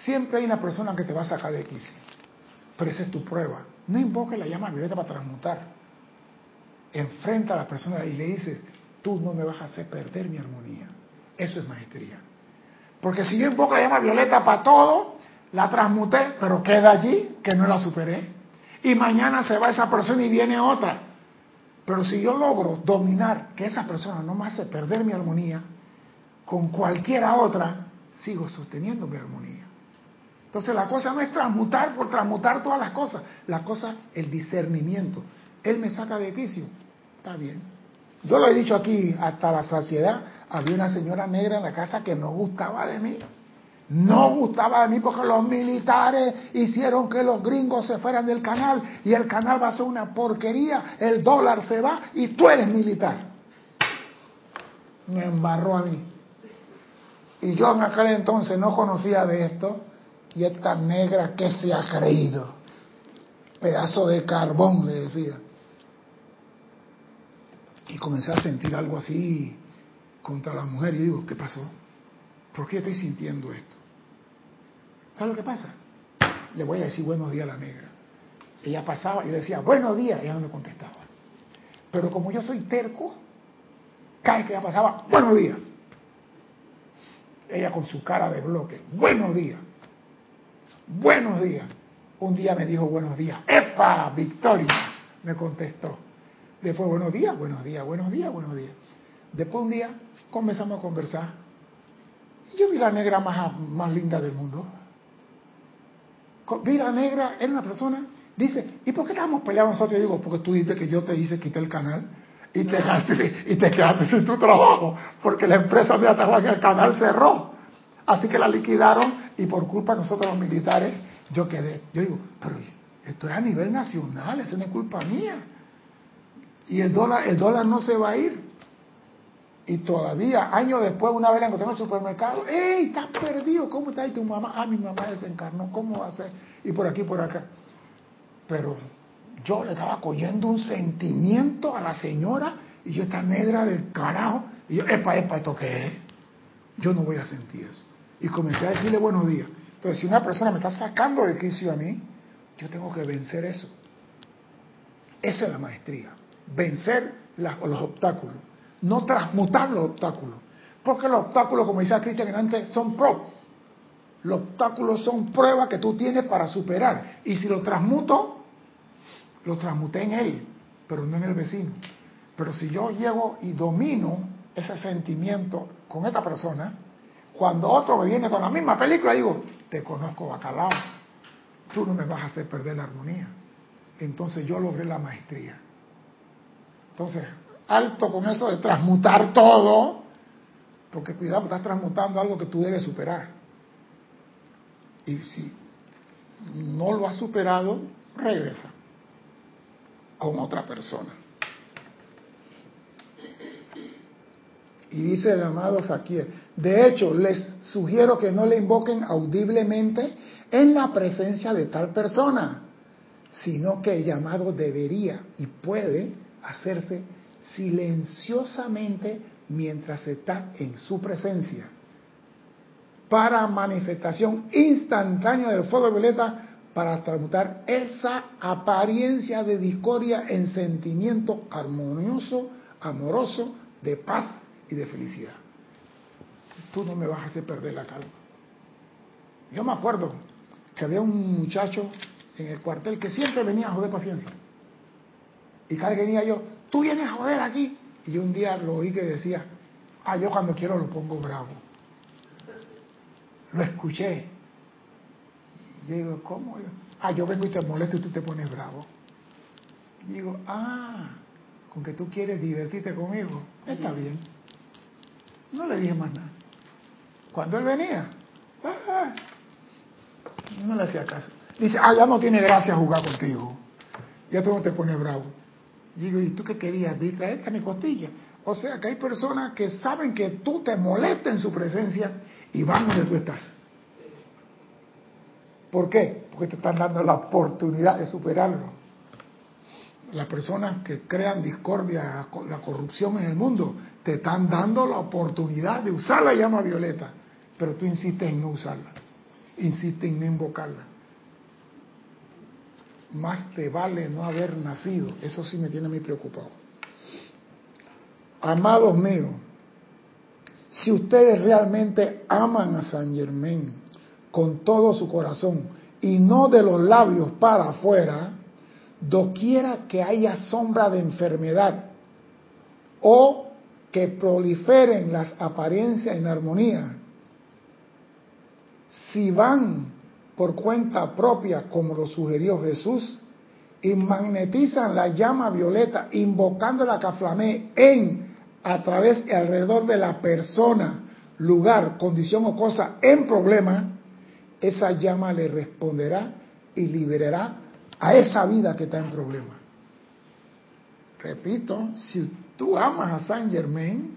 Siempre hay una persona que te va a sacar de quicio. Pero esa es tu prueba. No invoques la llama violeta para transmutar. Enfrenta a la persona y le dices, tú no me vas a hacer perder mi armonía. Eso es maestría. Porque si yo invoco la llama violeta para todo, la transmuté, pero queda allí, que no la superé. Y mañana se va esa persona y viene otra. Pero si yo logro dominar que esa persona no me hace perder mi armonía, con cualquiera otra, sigo sosteniendo mi armonía. Entonces la cosa no es transmutar por transmutar todas las cosas. La cosa, el discernimiento. Él me saca de quicio. Está bien. Yo lo he dicho aquí hasta la saciedad. Había una señora negra en la casa que no gustaba de mí. No gustaba de mí porque los militares hicieron que los gringos se fueran del canal y el canal va a ser una porquería, el dólar se va y tú eres militar. Me embarró a mí. Y yo en aquel entonces no conocía de esto y esta negra que se ha creído. Pedazo de carbón, le decía. Y comencé a sentir algo así contra la mujer y digo, ¿qué pasó? ¿Por qué estoy sintiendo esto? ¿Sabes lo que pasa? Le voy a decir buenos días a la negra. Ella pasaba y le decía, buenos días, ella no me contestaba. Pero como yo soy terco, cada vez que ella pasaba, buenos días. Ella con su cara de bloque, buenos días. Buenos días. Un día me dijo buenos días. ¡Epa! Victoria. Me contestó. Después, buenos días, buenos días, buenos días, buenos días. Después un día comenzamos a conversar. Yo vi la negra más, más linda del mundo. Vi la negra, era una persona, dice, ¿y por qué estamos peleando nosotros? Yo digo, porque tú dices que yo te hice quité el canal y te, quedaste, y te quedaste sin tu trabajo, porque la empresa estaba en el canal cerró. Así que la liquidaron y por culpa de nosotros los militares, yo quedé. Yo digo, pero esto es a nivel nacional, eso no es culpa mía. Y el dólar, el dólar no se va a ir. Y todavía, años después, una vez la encontré en el supermercado, ¡Ey, estás perdido! ¿Cómo está ahí tu mamá? Ah, mi mamá desencarnó, ¿cómo va a ser? Y por aquí, por acá. Pero yo le estaba cogiendo un sentimiento a la señora y yo esta negra del carajo. Y yo, epa, epa, ¿esto qué? Yo no voy a sentir eso. Y comencé a decirle buenos días. Entonces, si una persona me está sacando de quicio a mí, yo tengo que vencer eso. Esa es la maestría. Vencer los obstáculos. No transmutar los obstáculos. Porque los obstáculos, como decía Cristian antes, son pro. Los obstáculos son pruebas que tú tienes para superar. Y si lo transmuto, lo transmuté en él, pero no en el vecino. Pero si yo llego y domino ese sentimiento con esta persona, cuando otro me viene con la misma película, digo, te conozco bacalao, tú no me vas a hacer perder la armonía. Entonces yo logré la maestría. Entonces, alto con eso de transmutar todo, porque cuidado, estás transmutando algo que tú debes superar. Y si no lo has superado, regresa con otra persona. Y dice el amado Saquiel, de hecho, les sugiero que no le invoquen audiblemente en la presencia de tal persona, sino que el llamado debería y puede hacerse silenciosamente mientras está en su presencia, para manifestación instantánea del fuego violeta para transmutar esa apariencia de discordia en sentimiento armonioso, amoroso, de paz y de felicidad. Tú no me vas a hacer perder la calma. Yo me acuerdo que había un muchacho en el cuartel que siempre venía a joder paciencia. Y cada que venía yo, tú vienes a joder aquí. Y yo un día lo oí que decía, ah, yo cuando quiero lo pongo bravo. Lo escuché y yo digo, ¿cómo? Ah, yo vengo y te molesto y tú te pones bravo. Y digo, ah, con que tú quieres divertirte conmigo, está bien. No le dije más nada. Cuando él venía, ah, no le hacía caso. Dice, ah, ya no tiene gracia jugar contigo. Ya tú no te pones bravo. Digo, ¿y tú qué querías? Distraerte a mi costilla. O sea que hay personas que saben que tú te molestas en su presencia y van donde tú estás. ¿Por qué? Porque te están dando la oportunidad de superarlo. Las personas que crean discordia, la corrupción en el mundo, te están dando la oportunidad de usar la llama violeta, pero tú insistes en no usarla, insistes en no invocarla. Más te vale no haber nacido, eso sí me tiene muy preocupado. Amados míos, si ustedes realmente aman a San Germán, con todo su corazón y no de los labios para afuera, doquiera que haya sombra de enfermedad o que proliferen las apariencias en armonía, si van por cuenta propia, como lo sugirió Jesús, y magnetizan la llama violeta, invocando la caflamé en, a través y alrededor de la persona, lugar, condición o cosa en problema, esa llama le responderá y liberará a esa vida que está en problema. Repito, si tú amas a San Germain,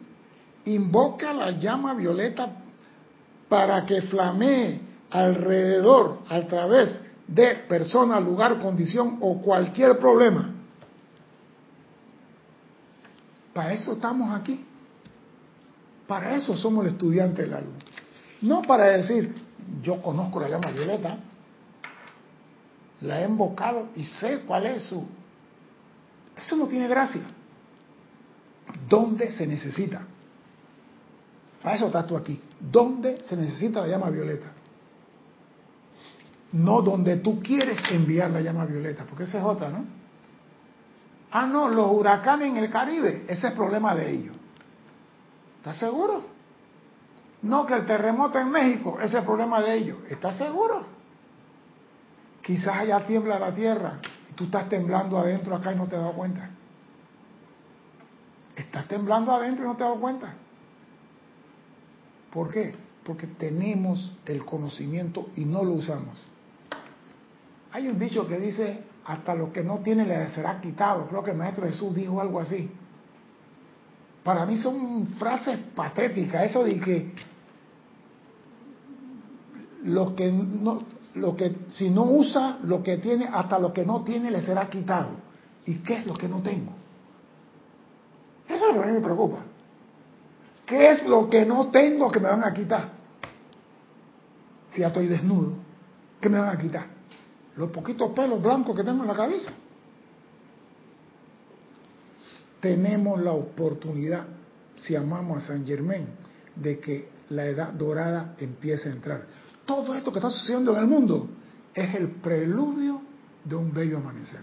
invoca la llama violeta para que flamee alrededor, a través de persona, lugar, condición o cualquier problema. Para eso estamos aquí. Para eso somos el estudiante de la luz. No para decir, yo conozco la llama violeta, la he invocado y sé cuál es su... Eso no tiene gracia. ¿Dónde se necesita? Para eso estás tú aquí. ¿Dónde se necesita la llama violeta? No donde tú quieres enviar la llama violeta, porque esa es otra, ¿no? Ah, no, los huracanes en el Caribe, ese es problema de ellos. ¿Estás seguro? No, que el terremoto en México, ese es el problema de ellos. ¿Estás seguro? Quizás allá tiembla la tierra y tú estás temblando adentro acá y no te has dado cuenta. Estás temblando adentro y no te has dado cuenta. ¿Por qué? Porque tenemos el conocimiento y no lo usamos. Hay un dicho que dice, hasta lo que no tiene le será quitado. Creo que el Maestro Jesús dijo algo así. Para mí son frases patéticas, eso de que lo que no, lo que, si no usa lo que tiene, hasta lo que no tiene le será quitado. ¿Y qué es lo que no tengo? Eso es lo que a mí me preocupa. ¿Qué es lo que no tengo que me van a quitar? Si ya estoy desnudo, ¿qué me van a quitar? Los poquitos pelos blancos que tengo en la cabeza. Tenemos la oportunidad, si amamos a San Germain, de que la edad dorada empiece a entrar. Todo esto que está sucediendo en el mundo es el preludio de un bello amanecer.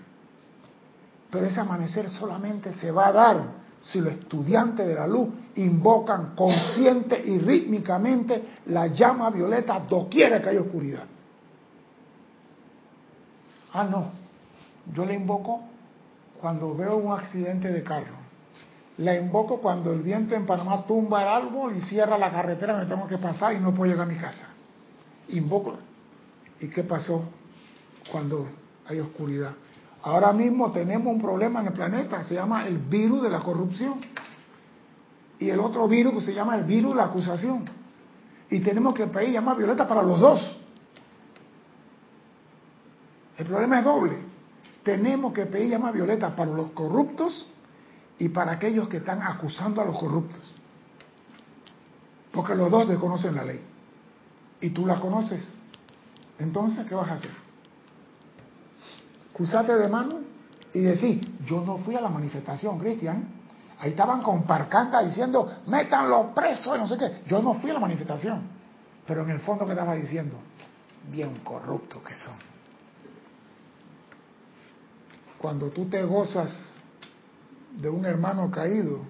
Pero ese amanecer solamente se va a dar si los estudiantes de la luz invocan consciente y rítmicamente la llama violeta doquiera que hay oscuridad. Ah, no, yo la invoco cuando veo un accidente de carro. La invoco cuando el viento en Panamá tumba el árbol y cierra la carretera me tengo que pasar y no puedo llegar a mi casa. Invoco. ¿Y qué pasó cuando hay oscuridad? Ahora mismo tenemos un problema en el planeta, se llama el virus de la corrupción. Y el otro virus que se llama el virus de la acusación. Y tenemos que pedir llama violeta para los dos. El problema es doble. Tenemos que pedir llama violeta para los corruptos y para aquellos que están acusando a los corruptos. Porque los dos desconocen la ley. Y tú la conoces. Entonces, ¿qué vas a hacer? Cruzate de mano y decir, yo no fui a la manifestación, Cristian. Ahí estaban con parcanta diciendo, métanlo preso y no sé qué. Yo no fui a la manifestación. Pero en el fondo, ¿qué estaba diciendo? Bien corruptos que son. Cuando tú te gozas de un hermano caído,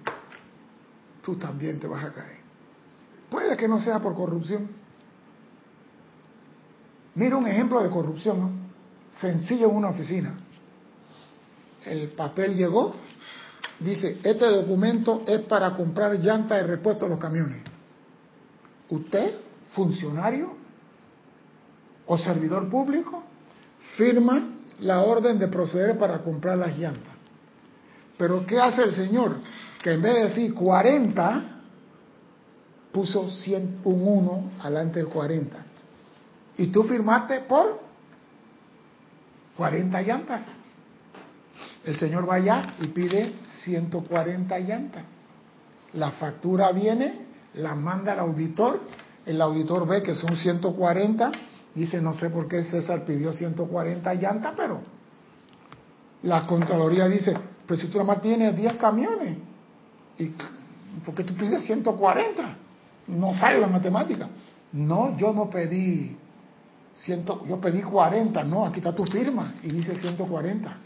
tú también te vas a caer. Puede que no sea por corrupción. Mira un ejemplo de corrupción, ¿no? sencillo en una oficina. El papel llegó, dice, este documento es para comprar llantas de repuesto a los camiones. Usted, funcionario o servidor público, firma la orden de proceder para comprar las llantas. Pero ¿qué hace el Señor? Que en vez de decir 40, puso 100, un 1 alante del 40. Y tú firmaste por 40 llantas. El Señor va allá y pide 140 llantas. La factura viene, la manda al auditor, el auditor ve que son 140, dice no sé por qué César pidió 140 llantas, pero la Contraloría dice, pero si tú nada más tienes 10 camiones, ¿y por qué tú pides 140? No sale la matemática. No, yo no pedí 100, yo pedí 40, no, aquí está tu firma y dice 140.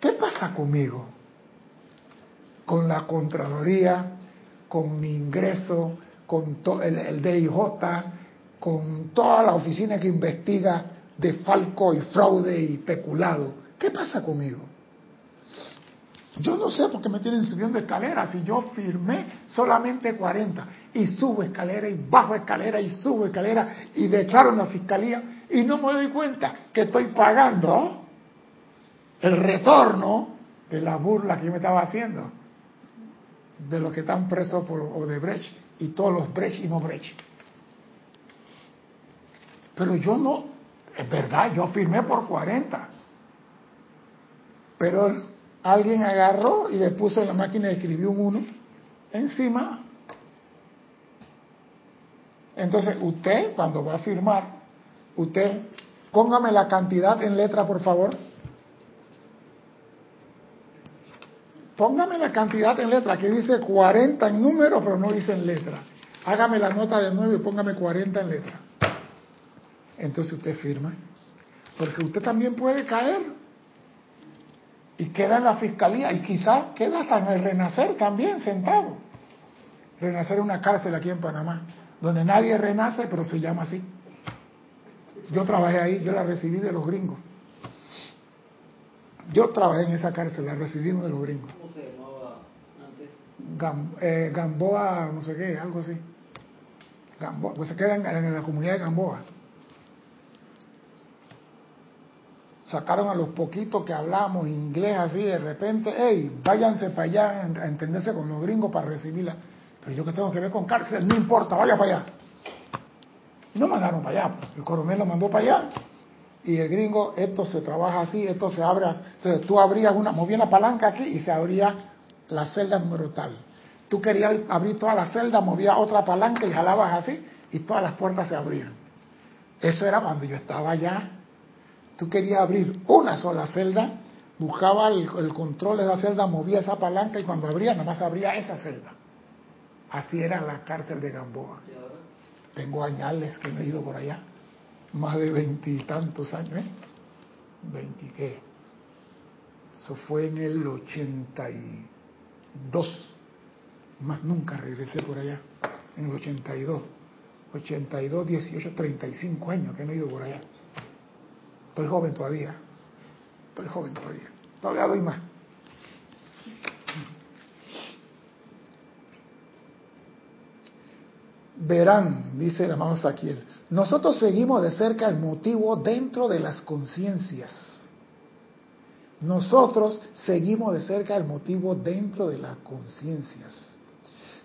¿Qué pasa conmigo? Con la Contraloría, con mi ingreso, con el, el DIJ, con toda la oficina que investiga de falco y fraude y peculado. ¿Qué pasa conmigo? Yo no sé por qué me tienen subiendo escaleras si yo firmé solamente 40 y subo escalera y bajo escalera y subo escalera y declaro en la fiscalía y no me doy cuenta que estoy pagando el retorno de la burla que yo me estaba haciendo de los que están presos por Odebrecht y todos los Brecht y no Brecht. Pero yo no, es verdad, yo firmé por 40. Pero alguien agarró y le puso en la máquina y escribió un 1 encima. Entonces, usted, cuando va a firmar, usted, póngame la cantidad en letra, por favor. Póngame la cantidad en letra, que dice 40 en número, pero no dice en letra. Hágame la nota de nuevo y póngame 40 en letra. Entonces usted firma. Porque usted también puede caer y queda en la fiscalía y quizás queda hasta en el renacer también sentado. Renacer es una cárcel aquí en Panamá, donde nadie renace, pero se llama así. Yo trabajé ahí, yo la recibí de los gringos. Yo trabajé en esa cárcel, la recibí de los gringos. ¿Cómo se llamaba antes? eh, Gamboa, no sé qué, algo así. Gamboa, pues se queda en, en la comunidad de Gamboa. Sacaron a los poquitos que hablamos inglés así de repente, hey, váyanse para allá a entenderse con los gringos para recibirla. Pero yo que tengo que ver con cárcel, no importa, vaya para allá. No mandaron para allá, el coronel lo mandó para allá. Y el gringo, esto se trabaja así, esto se abre. Entonces tú abrías una, movías la palanca aquí y se abría la celda número tal. Tú querías abrir toda la celda, movías otra palanca y jalabas así y todas las puertas se abrían. Eso era cuando yo estaba allá. Tú querías abrir una sola celda, buscaba el, control de la celda, movía esa palanca y cuando abría, nada más abría esa celda. Así era la cárcel de Gamboa. Tengo añales que me he ido por allá, más de veintitantos años, ¿eh? ¿Veinti qué? Eso fue en el 82. Más nunca regresé por allá, en el 82. 82, 18, 35 años que no he ido por allá. Estoy joven todavía. Estoy joven todavía. Todavía doy más. Verán, dice el amado Saquiel, nosotros seguimos de cerca el motivo dentro de las conciencias. Nosotros seguimos de cerca el motivo dentro de las conciencias.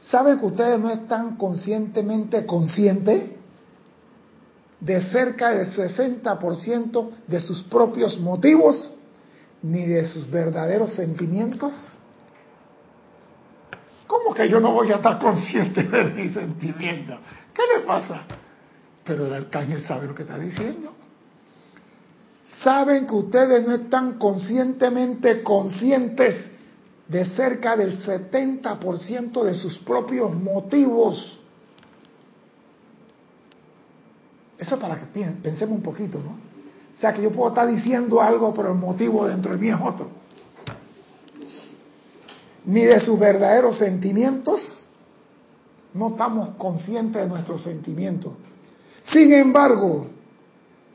¿Saben que ustedes no están conscientemente conscientes de cerca del 60% de sus propios motivos ni de sus verdaderos sentimientos? ¿Cómo que yo no voy a estar consciente de mis sentimientos? ¿Qué le pasa? Pero el arcángel sabe lo que está diciendo. Saben que ustedes no están conscientemente conscientes de cerca del 70% de sus propios motivos. Eso para que pensemos un poquito, ¿no? O sea, que yo puedo estar diciendo algo, pero el motivo dentro de mí es otro. Ni de sus verdaderos sentimientos, no estamos conscientes de nuestros sentimientos. Sin embargo,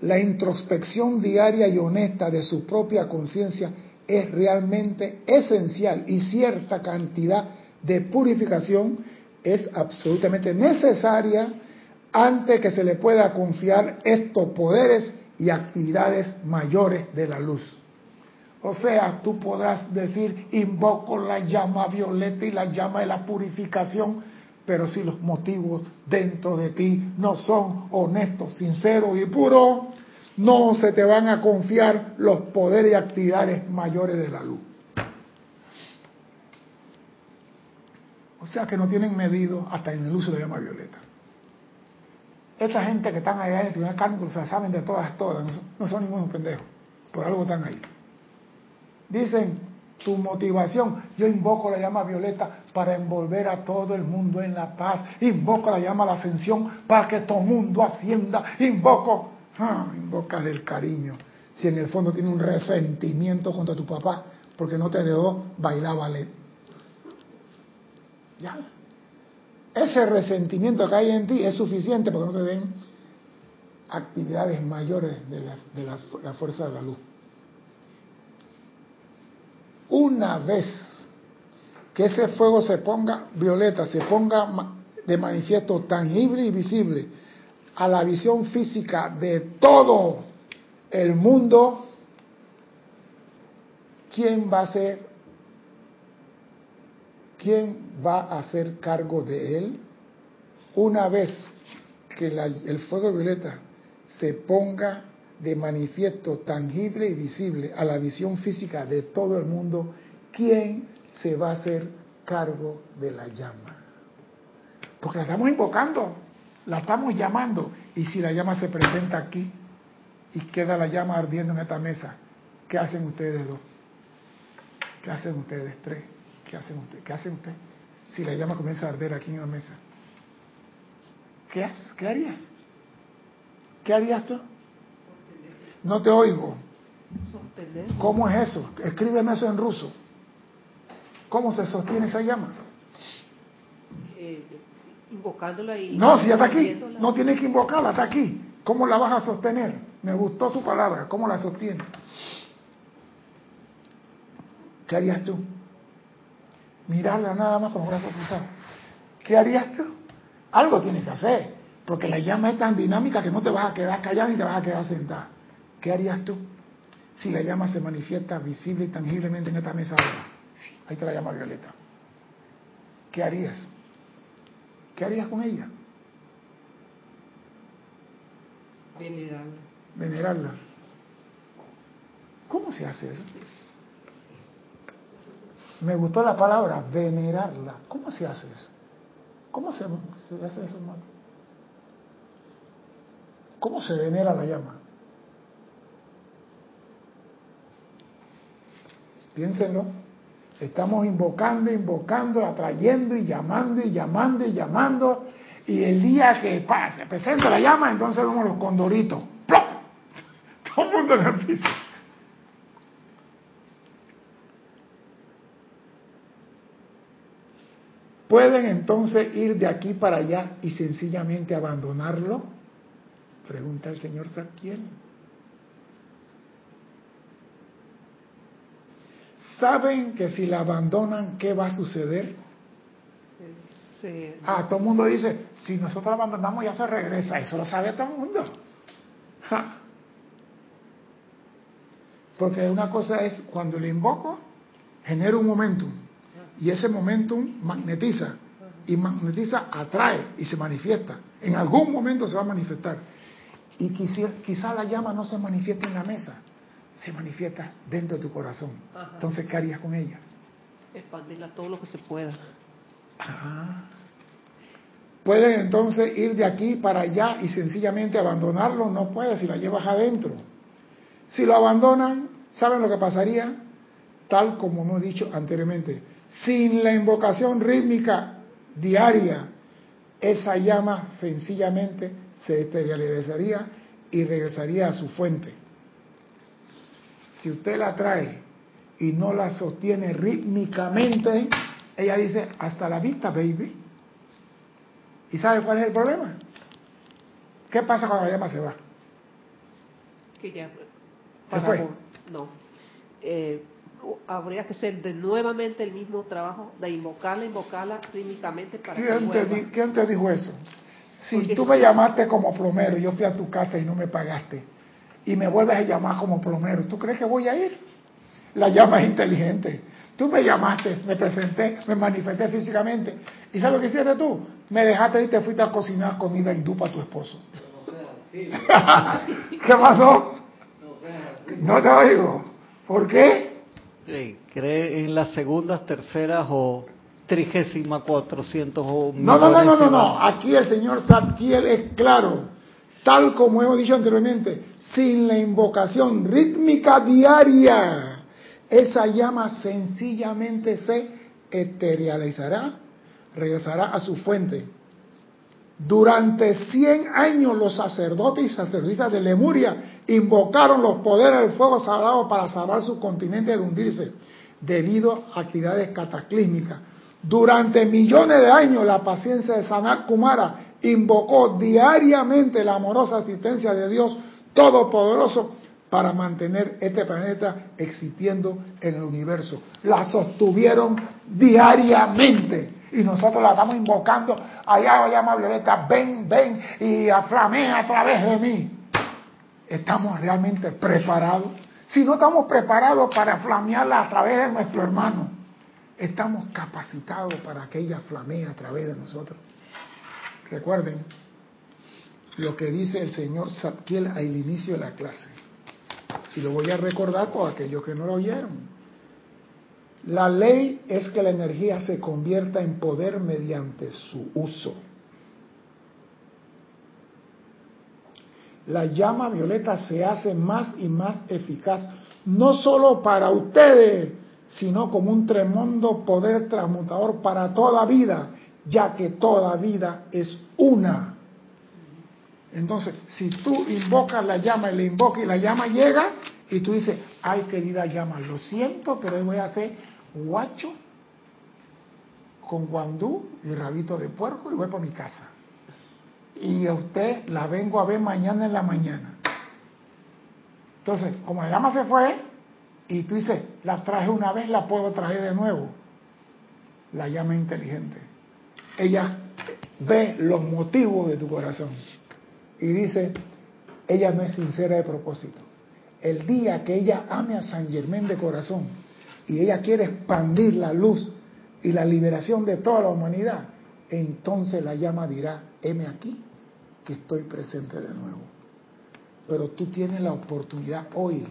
la introspección diaria y honesta de su propia conciencia es realmente esencial y cierta cantidad de purificación es absolutamente necesaria antes que se le pueda confiar estos poderes y actividades mayores de la luz. O sea, tú podrás decir, invoco la llama violeta y la llama de la purificación, pero si los motivos dentro de ti no son honestos, sinceros y puros, no se te van a confiar los poderes y actividades mayores de la luz. O sea que no tienen medido hasta en el uso de la llama violeta. Esta gente que están allá en el tribunal cálculo se saben de todas, todas, no son, ningunos pendejos, por algo están ahí. Dicen, tu motivación, yo invoco la llama violeta para envolver a todo el mundo en la paz, invoco la llama la ascensión para que todo el mundo ascienda, invoco Ah, el cariño. Si en el fondo tiene un resentimiento contra tu papá porque no te dejó bailar ballet. Ya. Ese resentimiento que hay en ti es suficiente porque no te den actividades mayores de, la, de la fuerza de la luz. Una vez que ese fuego se ponga violeta, se ponga de manifiesto tangible y visible a la visión física de todo el mundo, ¿quién va a ser? ¿Quién va a hacer cargo de él? Una vez que el fuego violeta se ponga de manifiesto tangible y visible a la visión física de todo el mundo, ¿quién se va a hacer cargo de la llama? Porque la estamos invocando la estamos llamando y si la llama se presenta aquí y queda la llama ardiendo en esta mesa, ¿qué hacen ustedes dos? ¿Qué hacen ustedes tres? ¿Qué hacen ustedes? ¿Qué hacen ustedes? Si la llama comienza a arder aquí en la mesa, ¿qué haces? ¿Qué harías? ¿Qué harías tú? No te oigo. ¿Cómo es eso? Escríbeme eso en ruso. ¿Cómo se sostiene esa llama? Eh, invocándola y... No, si ya está aquí, no tienes que invocarla, está aquí. ¿Cómo la vas a sostener? Me gustó su palabra, ¿cómo la sostienes? ¿Qué harías tú? Mirarla nada más con los brazos cruzados. ¿Qué harías tú? Algo tienes que hacer, porque la llama es tan dinámica que no te vas a quedar callado ni te vas a quedar sentada. ¿Qué harías tú? Si la llama se manifiesta visible y tangiblemente en esta mesa ahora. Ahí te la llama Violeta. ¿Qué harías? ¿Qué harías con ella? Venerarla. Venerarla. ¿Cómo se hace eso? Me gustó la palabra, venerarla. ¿Cómo se hace eso? ¿Cómo se, hace eso, hermano? ¿Cómo se venera la llama? Piénsenlo. Estamos invocando, invocando, atrayendo y llamando y llamando y llamando. Y el día que pase, presenta la llama, entonces vemos los condoritos. ¡Plop! Todo el mundo en el piso. ¿Pueden entonces ir de aquí para allá y sencillamente abandonarlo? Pregunta el señor Saquiel. ¿Saben que si la abandonan, qué va a suceder? Ah, todo el mundo dice, si nosotros la abandonamos ya se regresa. Eso lo sabe todo el mundo. Porque una cosa es, cuando le invoco, genera un momentum. Y ese momentum magnetiza. Y magnetiza, atrae y se manifiesta. En algún momento se va a manifestar. Y quizá, quizá la llama no se manifiesta en la mesa, se manifiesta dentro de tu corazón. Ajá. Entonces, ¿qué harías con ella? Expandirla todo lo que se pueda. Ah. Pueden entonces ir de aquí para allá y sencillamente abandonarlo. No puedes si la llevas adentro. Si lo abandonan, ¿saben lo que pasaría? Tal como hemos dicho anteriormente. Sin la invocación rítmica diaria, esa llama sencillamente se esterilizaría y regresaría a su fuente. Si usted la trae y no la sostiene rítmicamente, ella dice, hasta la vista, baby. ¿Y sabe cuál es el problema? ¿Qué pasa cuando la llama se va? Que ya ¿Se fue? No. Eh, habría que hacer de nuevamente el mismo trabajo de invocarla, invocarla rítmicamente para que ¿Quién te, vuelva. di- quién te dijo eso? Si Porque tú me llamaste como plomero, yo fui a tu casa y no me pagaste, y me vuelves a llamar como plomero, ¿tú crees que voy a ir? La llama es inteligente. Tú me llamaste, me presenté, me manifesté físicamente. ¿Y sabes lo que hiciste tú? Me dejaste y te fuiste a cocinar comida hindú para tu esposo. No sea así, ¿Qué pasó? no sea así. No te oigo. ¿Por qué? ¿Cree en las segundas, terceras o trigésima, cuatrocientos o No, no, no, no, no, no. Aquí el señor Zadkiel es claro. Tal como hemos dicho anteriormente, sin la invocación rítmica diaria, esa llama sencillamente se eterializará, regresará a su fuente. Durante 100 años los sacerdotes y sacerdotisas de Lemuria invocaron los poderes del fuego sagrado para salvar su continente de hundirse debido a actividades cataclísmicas. Durante millones de años la paciencia de Sanat Kumara invocó diariamente la amorosa asistencia de Dios Todopoderoso para mantener este planeta existiendo en el universo. La sostuvieron diariamente y nosotros la estamos invocando. Allá llama Violeta, ven, ven y aflamea a través de mí. ¿Estamos realmente preparados? Si no estamos preparados para flamearla a través de nuestro hermano, estamos capacitados para que ella flamee a través de nosotros. Recuerden lo que dice el señor Zadkiel al inicio de la clase. Y lo voy a recordar por aquellos que no lo oyeron. La ley es que la energía se convierta en poder mediante su uso. La llama violeta se hace más y más eficaz, no solo para ustedes, sino como un tremendo poder transmutador para toda vida, ya que toda vida es una. Entonces, si tú invocas la llama y le invocas y la llama llega, y tú dices, ay querida llama, lo siento, pero hoy voy a hacer guacho con guandú y rabito de puerco y voy por mi casa. Y a usted la vengo a ver mañana en la mañana. Entonces, como la llama se fue, y tú dices, la traje una vez, la puedo traer de nuevo. La llama inteligente. Ella ve los motivos de tu corazón y dice, ella no es sincera de propósito. El día que ella ame a San Germán de corazón y ella quiere expandir la luz y la liberación de toda la humanidad, entonces la llama dirá, heme aquí, que estoy presente de nuevo. pero tú tienes la oportunidad hoy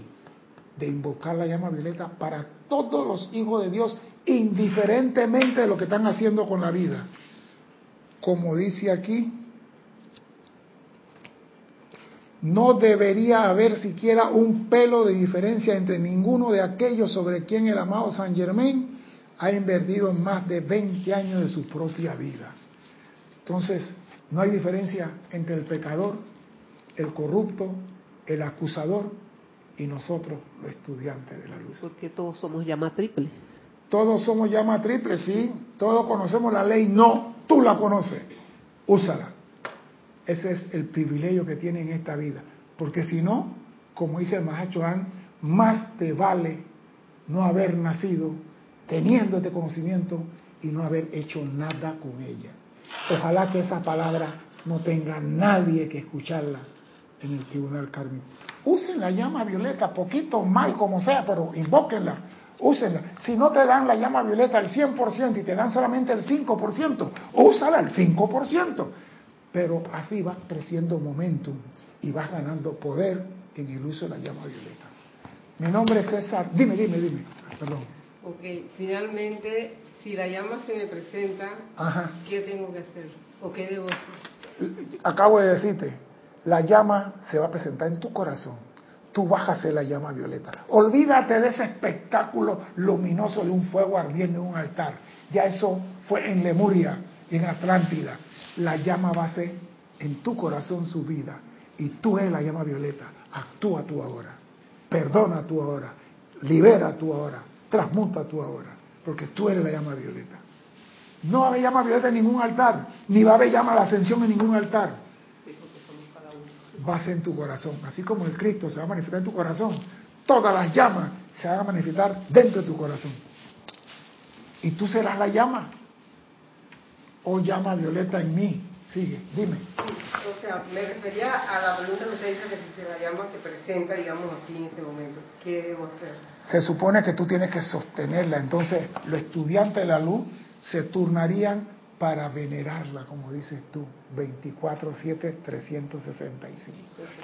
de invocar la llama violeta para todos los hijos de Dios, indiferentemente de lo que están haciendo con la vida. Como dice aquí, no debería haber siquiera un pelo de diferencia entre ninguno de aquellos sobre quien el amado San Germain ha invertido más de 20 años de su propia vida. Entonces, no hay diferencia entre el pecador, el corrupto, el acusador y nosotros, los estudiantes de la luz. Porque todos somos llama triple. Todos somos llama triple, sí. Todos conocemos la ley, no. Tú la conoces. Úsala. Ese es el privilegio que tiene en esta vida. Porque si no, como dice el Mahacho más te vale no haber nacido teniendo este conocimiento y no haber hecho nada con ella. Ojalá que esa palabra no tenga nadie que escucharla en el tribunal kármico. Usen la llama violeta, poquito mal como sea, pero invóquenla, úsenla. Si no te dan la llama violeta al 100% y te dan solamente el 5%, úsala al 5%. Pero así vas creciendo momentum y vas ganando poder en el uso de la llama violeta. Mi nombre es César. Dime, dime, dime. Perdón. Ok, finalmente, si la llama se me presenta, ¿qué tengo que hacer? ¿O qué debo hacer? Acabo de decirte, la llama se va a presentar en tu corazón. Tú vas a hacer la llama violeta. Olvídate de ese espectáculo luminoso de un fuego ardiendo en un altar. Ya eso fue en Lemuria en Atlántida. La llama va a ser en tu corazón su vida. Y tú eres la llama violeta. Actúa tú ahora. Perdona tú ahora. Libera tú ahora. Transmuta tú ahora. Porque tú eres la llama violeta. No va a haber llama violeta en ningún altar. Ni va a haber llama de ascensión en ningún altar va a ser en tu corazón. Así como el Cristo se va a manifestar en tu corazón, todas las llamas se van a manifestar dentro de tu corazón. Y tú serás la llama. O llama violeta en mí. Sigue, dime. O sea, me refería a la pregunta que usted dice que si la llama se presenta, digamos, aquí en este momento, ¿qué debo hacer? Se supone que tú tienes que sostenerla. Entonces, los estudiantes de la luz se turnarían para venerarla, como dices tú, 24, 7, 365.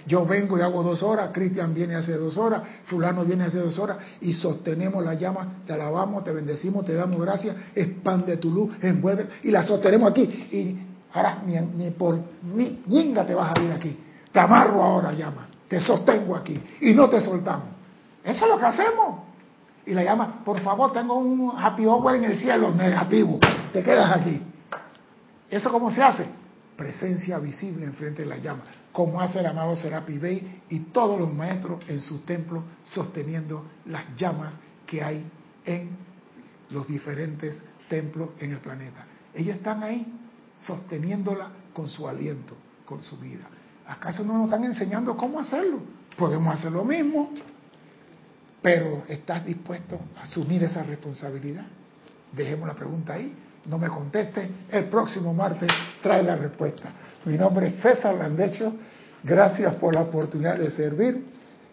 Yo vengo y hago dos horas, Cristian viene hace dos horas, fulano viene hace dos horas y sostenemos la llama, te alabamos, te bendecimos, te damos gracias, expande tu luz, envuelve y la sostenemos aquí. Y ahora ni, por ni ñinga te vas a ir aquí, te amarro ahora llama, te sostengo aquí y no te soltamos. Eso es lo que hacemos. Y la llama, por favor, tengo un happy hour en el cielo, negativo, te quedas aquí. ¿Eso cómo se hace? Presencia visible enfrente de la llama, como hace el amado Serapi Bey y todos los maestros en su templo sosteniendo las llamas que hay en los diferentes templos en el planeta. Ellos están ahí sosteniéndola con su aliento, con su vida. ¿Acaso no nos están enseñando cómo hacerlo? Podemos hacer lo mismo, pero ¿estás dispuesto a asumir esa responsabilidad? Dejemos la pregunta ahí no me conteste, el próximo martes trae la respuesta. Mi nombre es César Landecho, gracias por la oportunidad de servir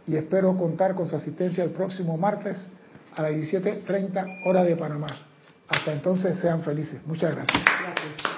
y espero contar con su asistencia el próximo martes a las 17.30 hora de Panamá. Hasta entonces sean felices. Muchas gracias.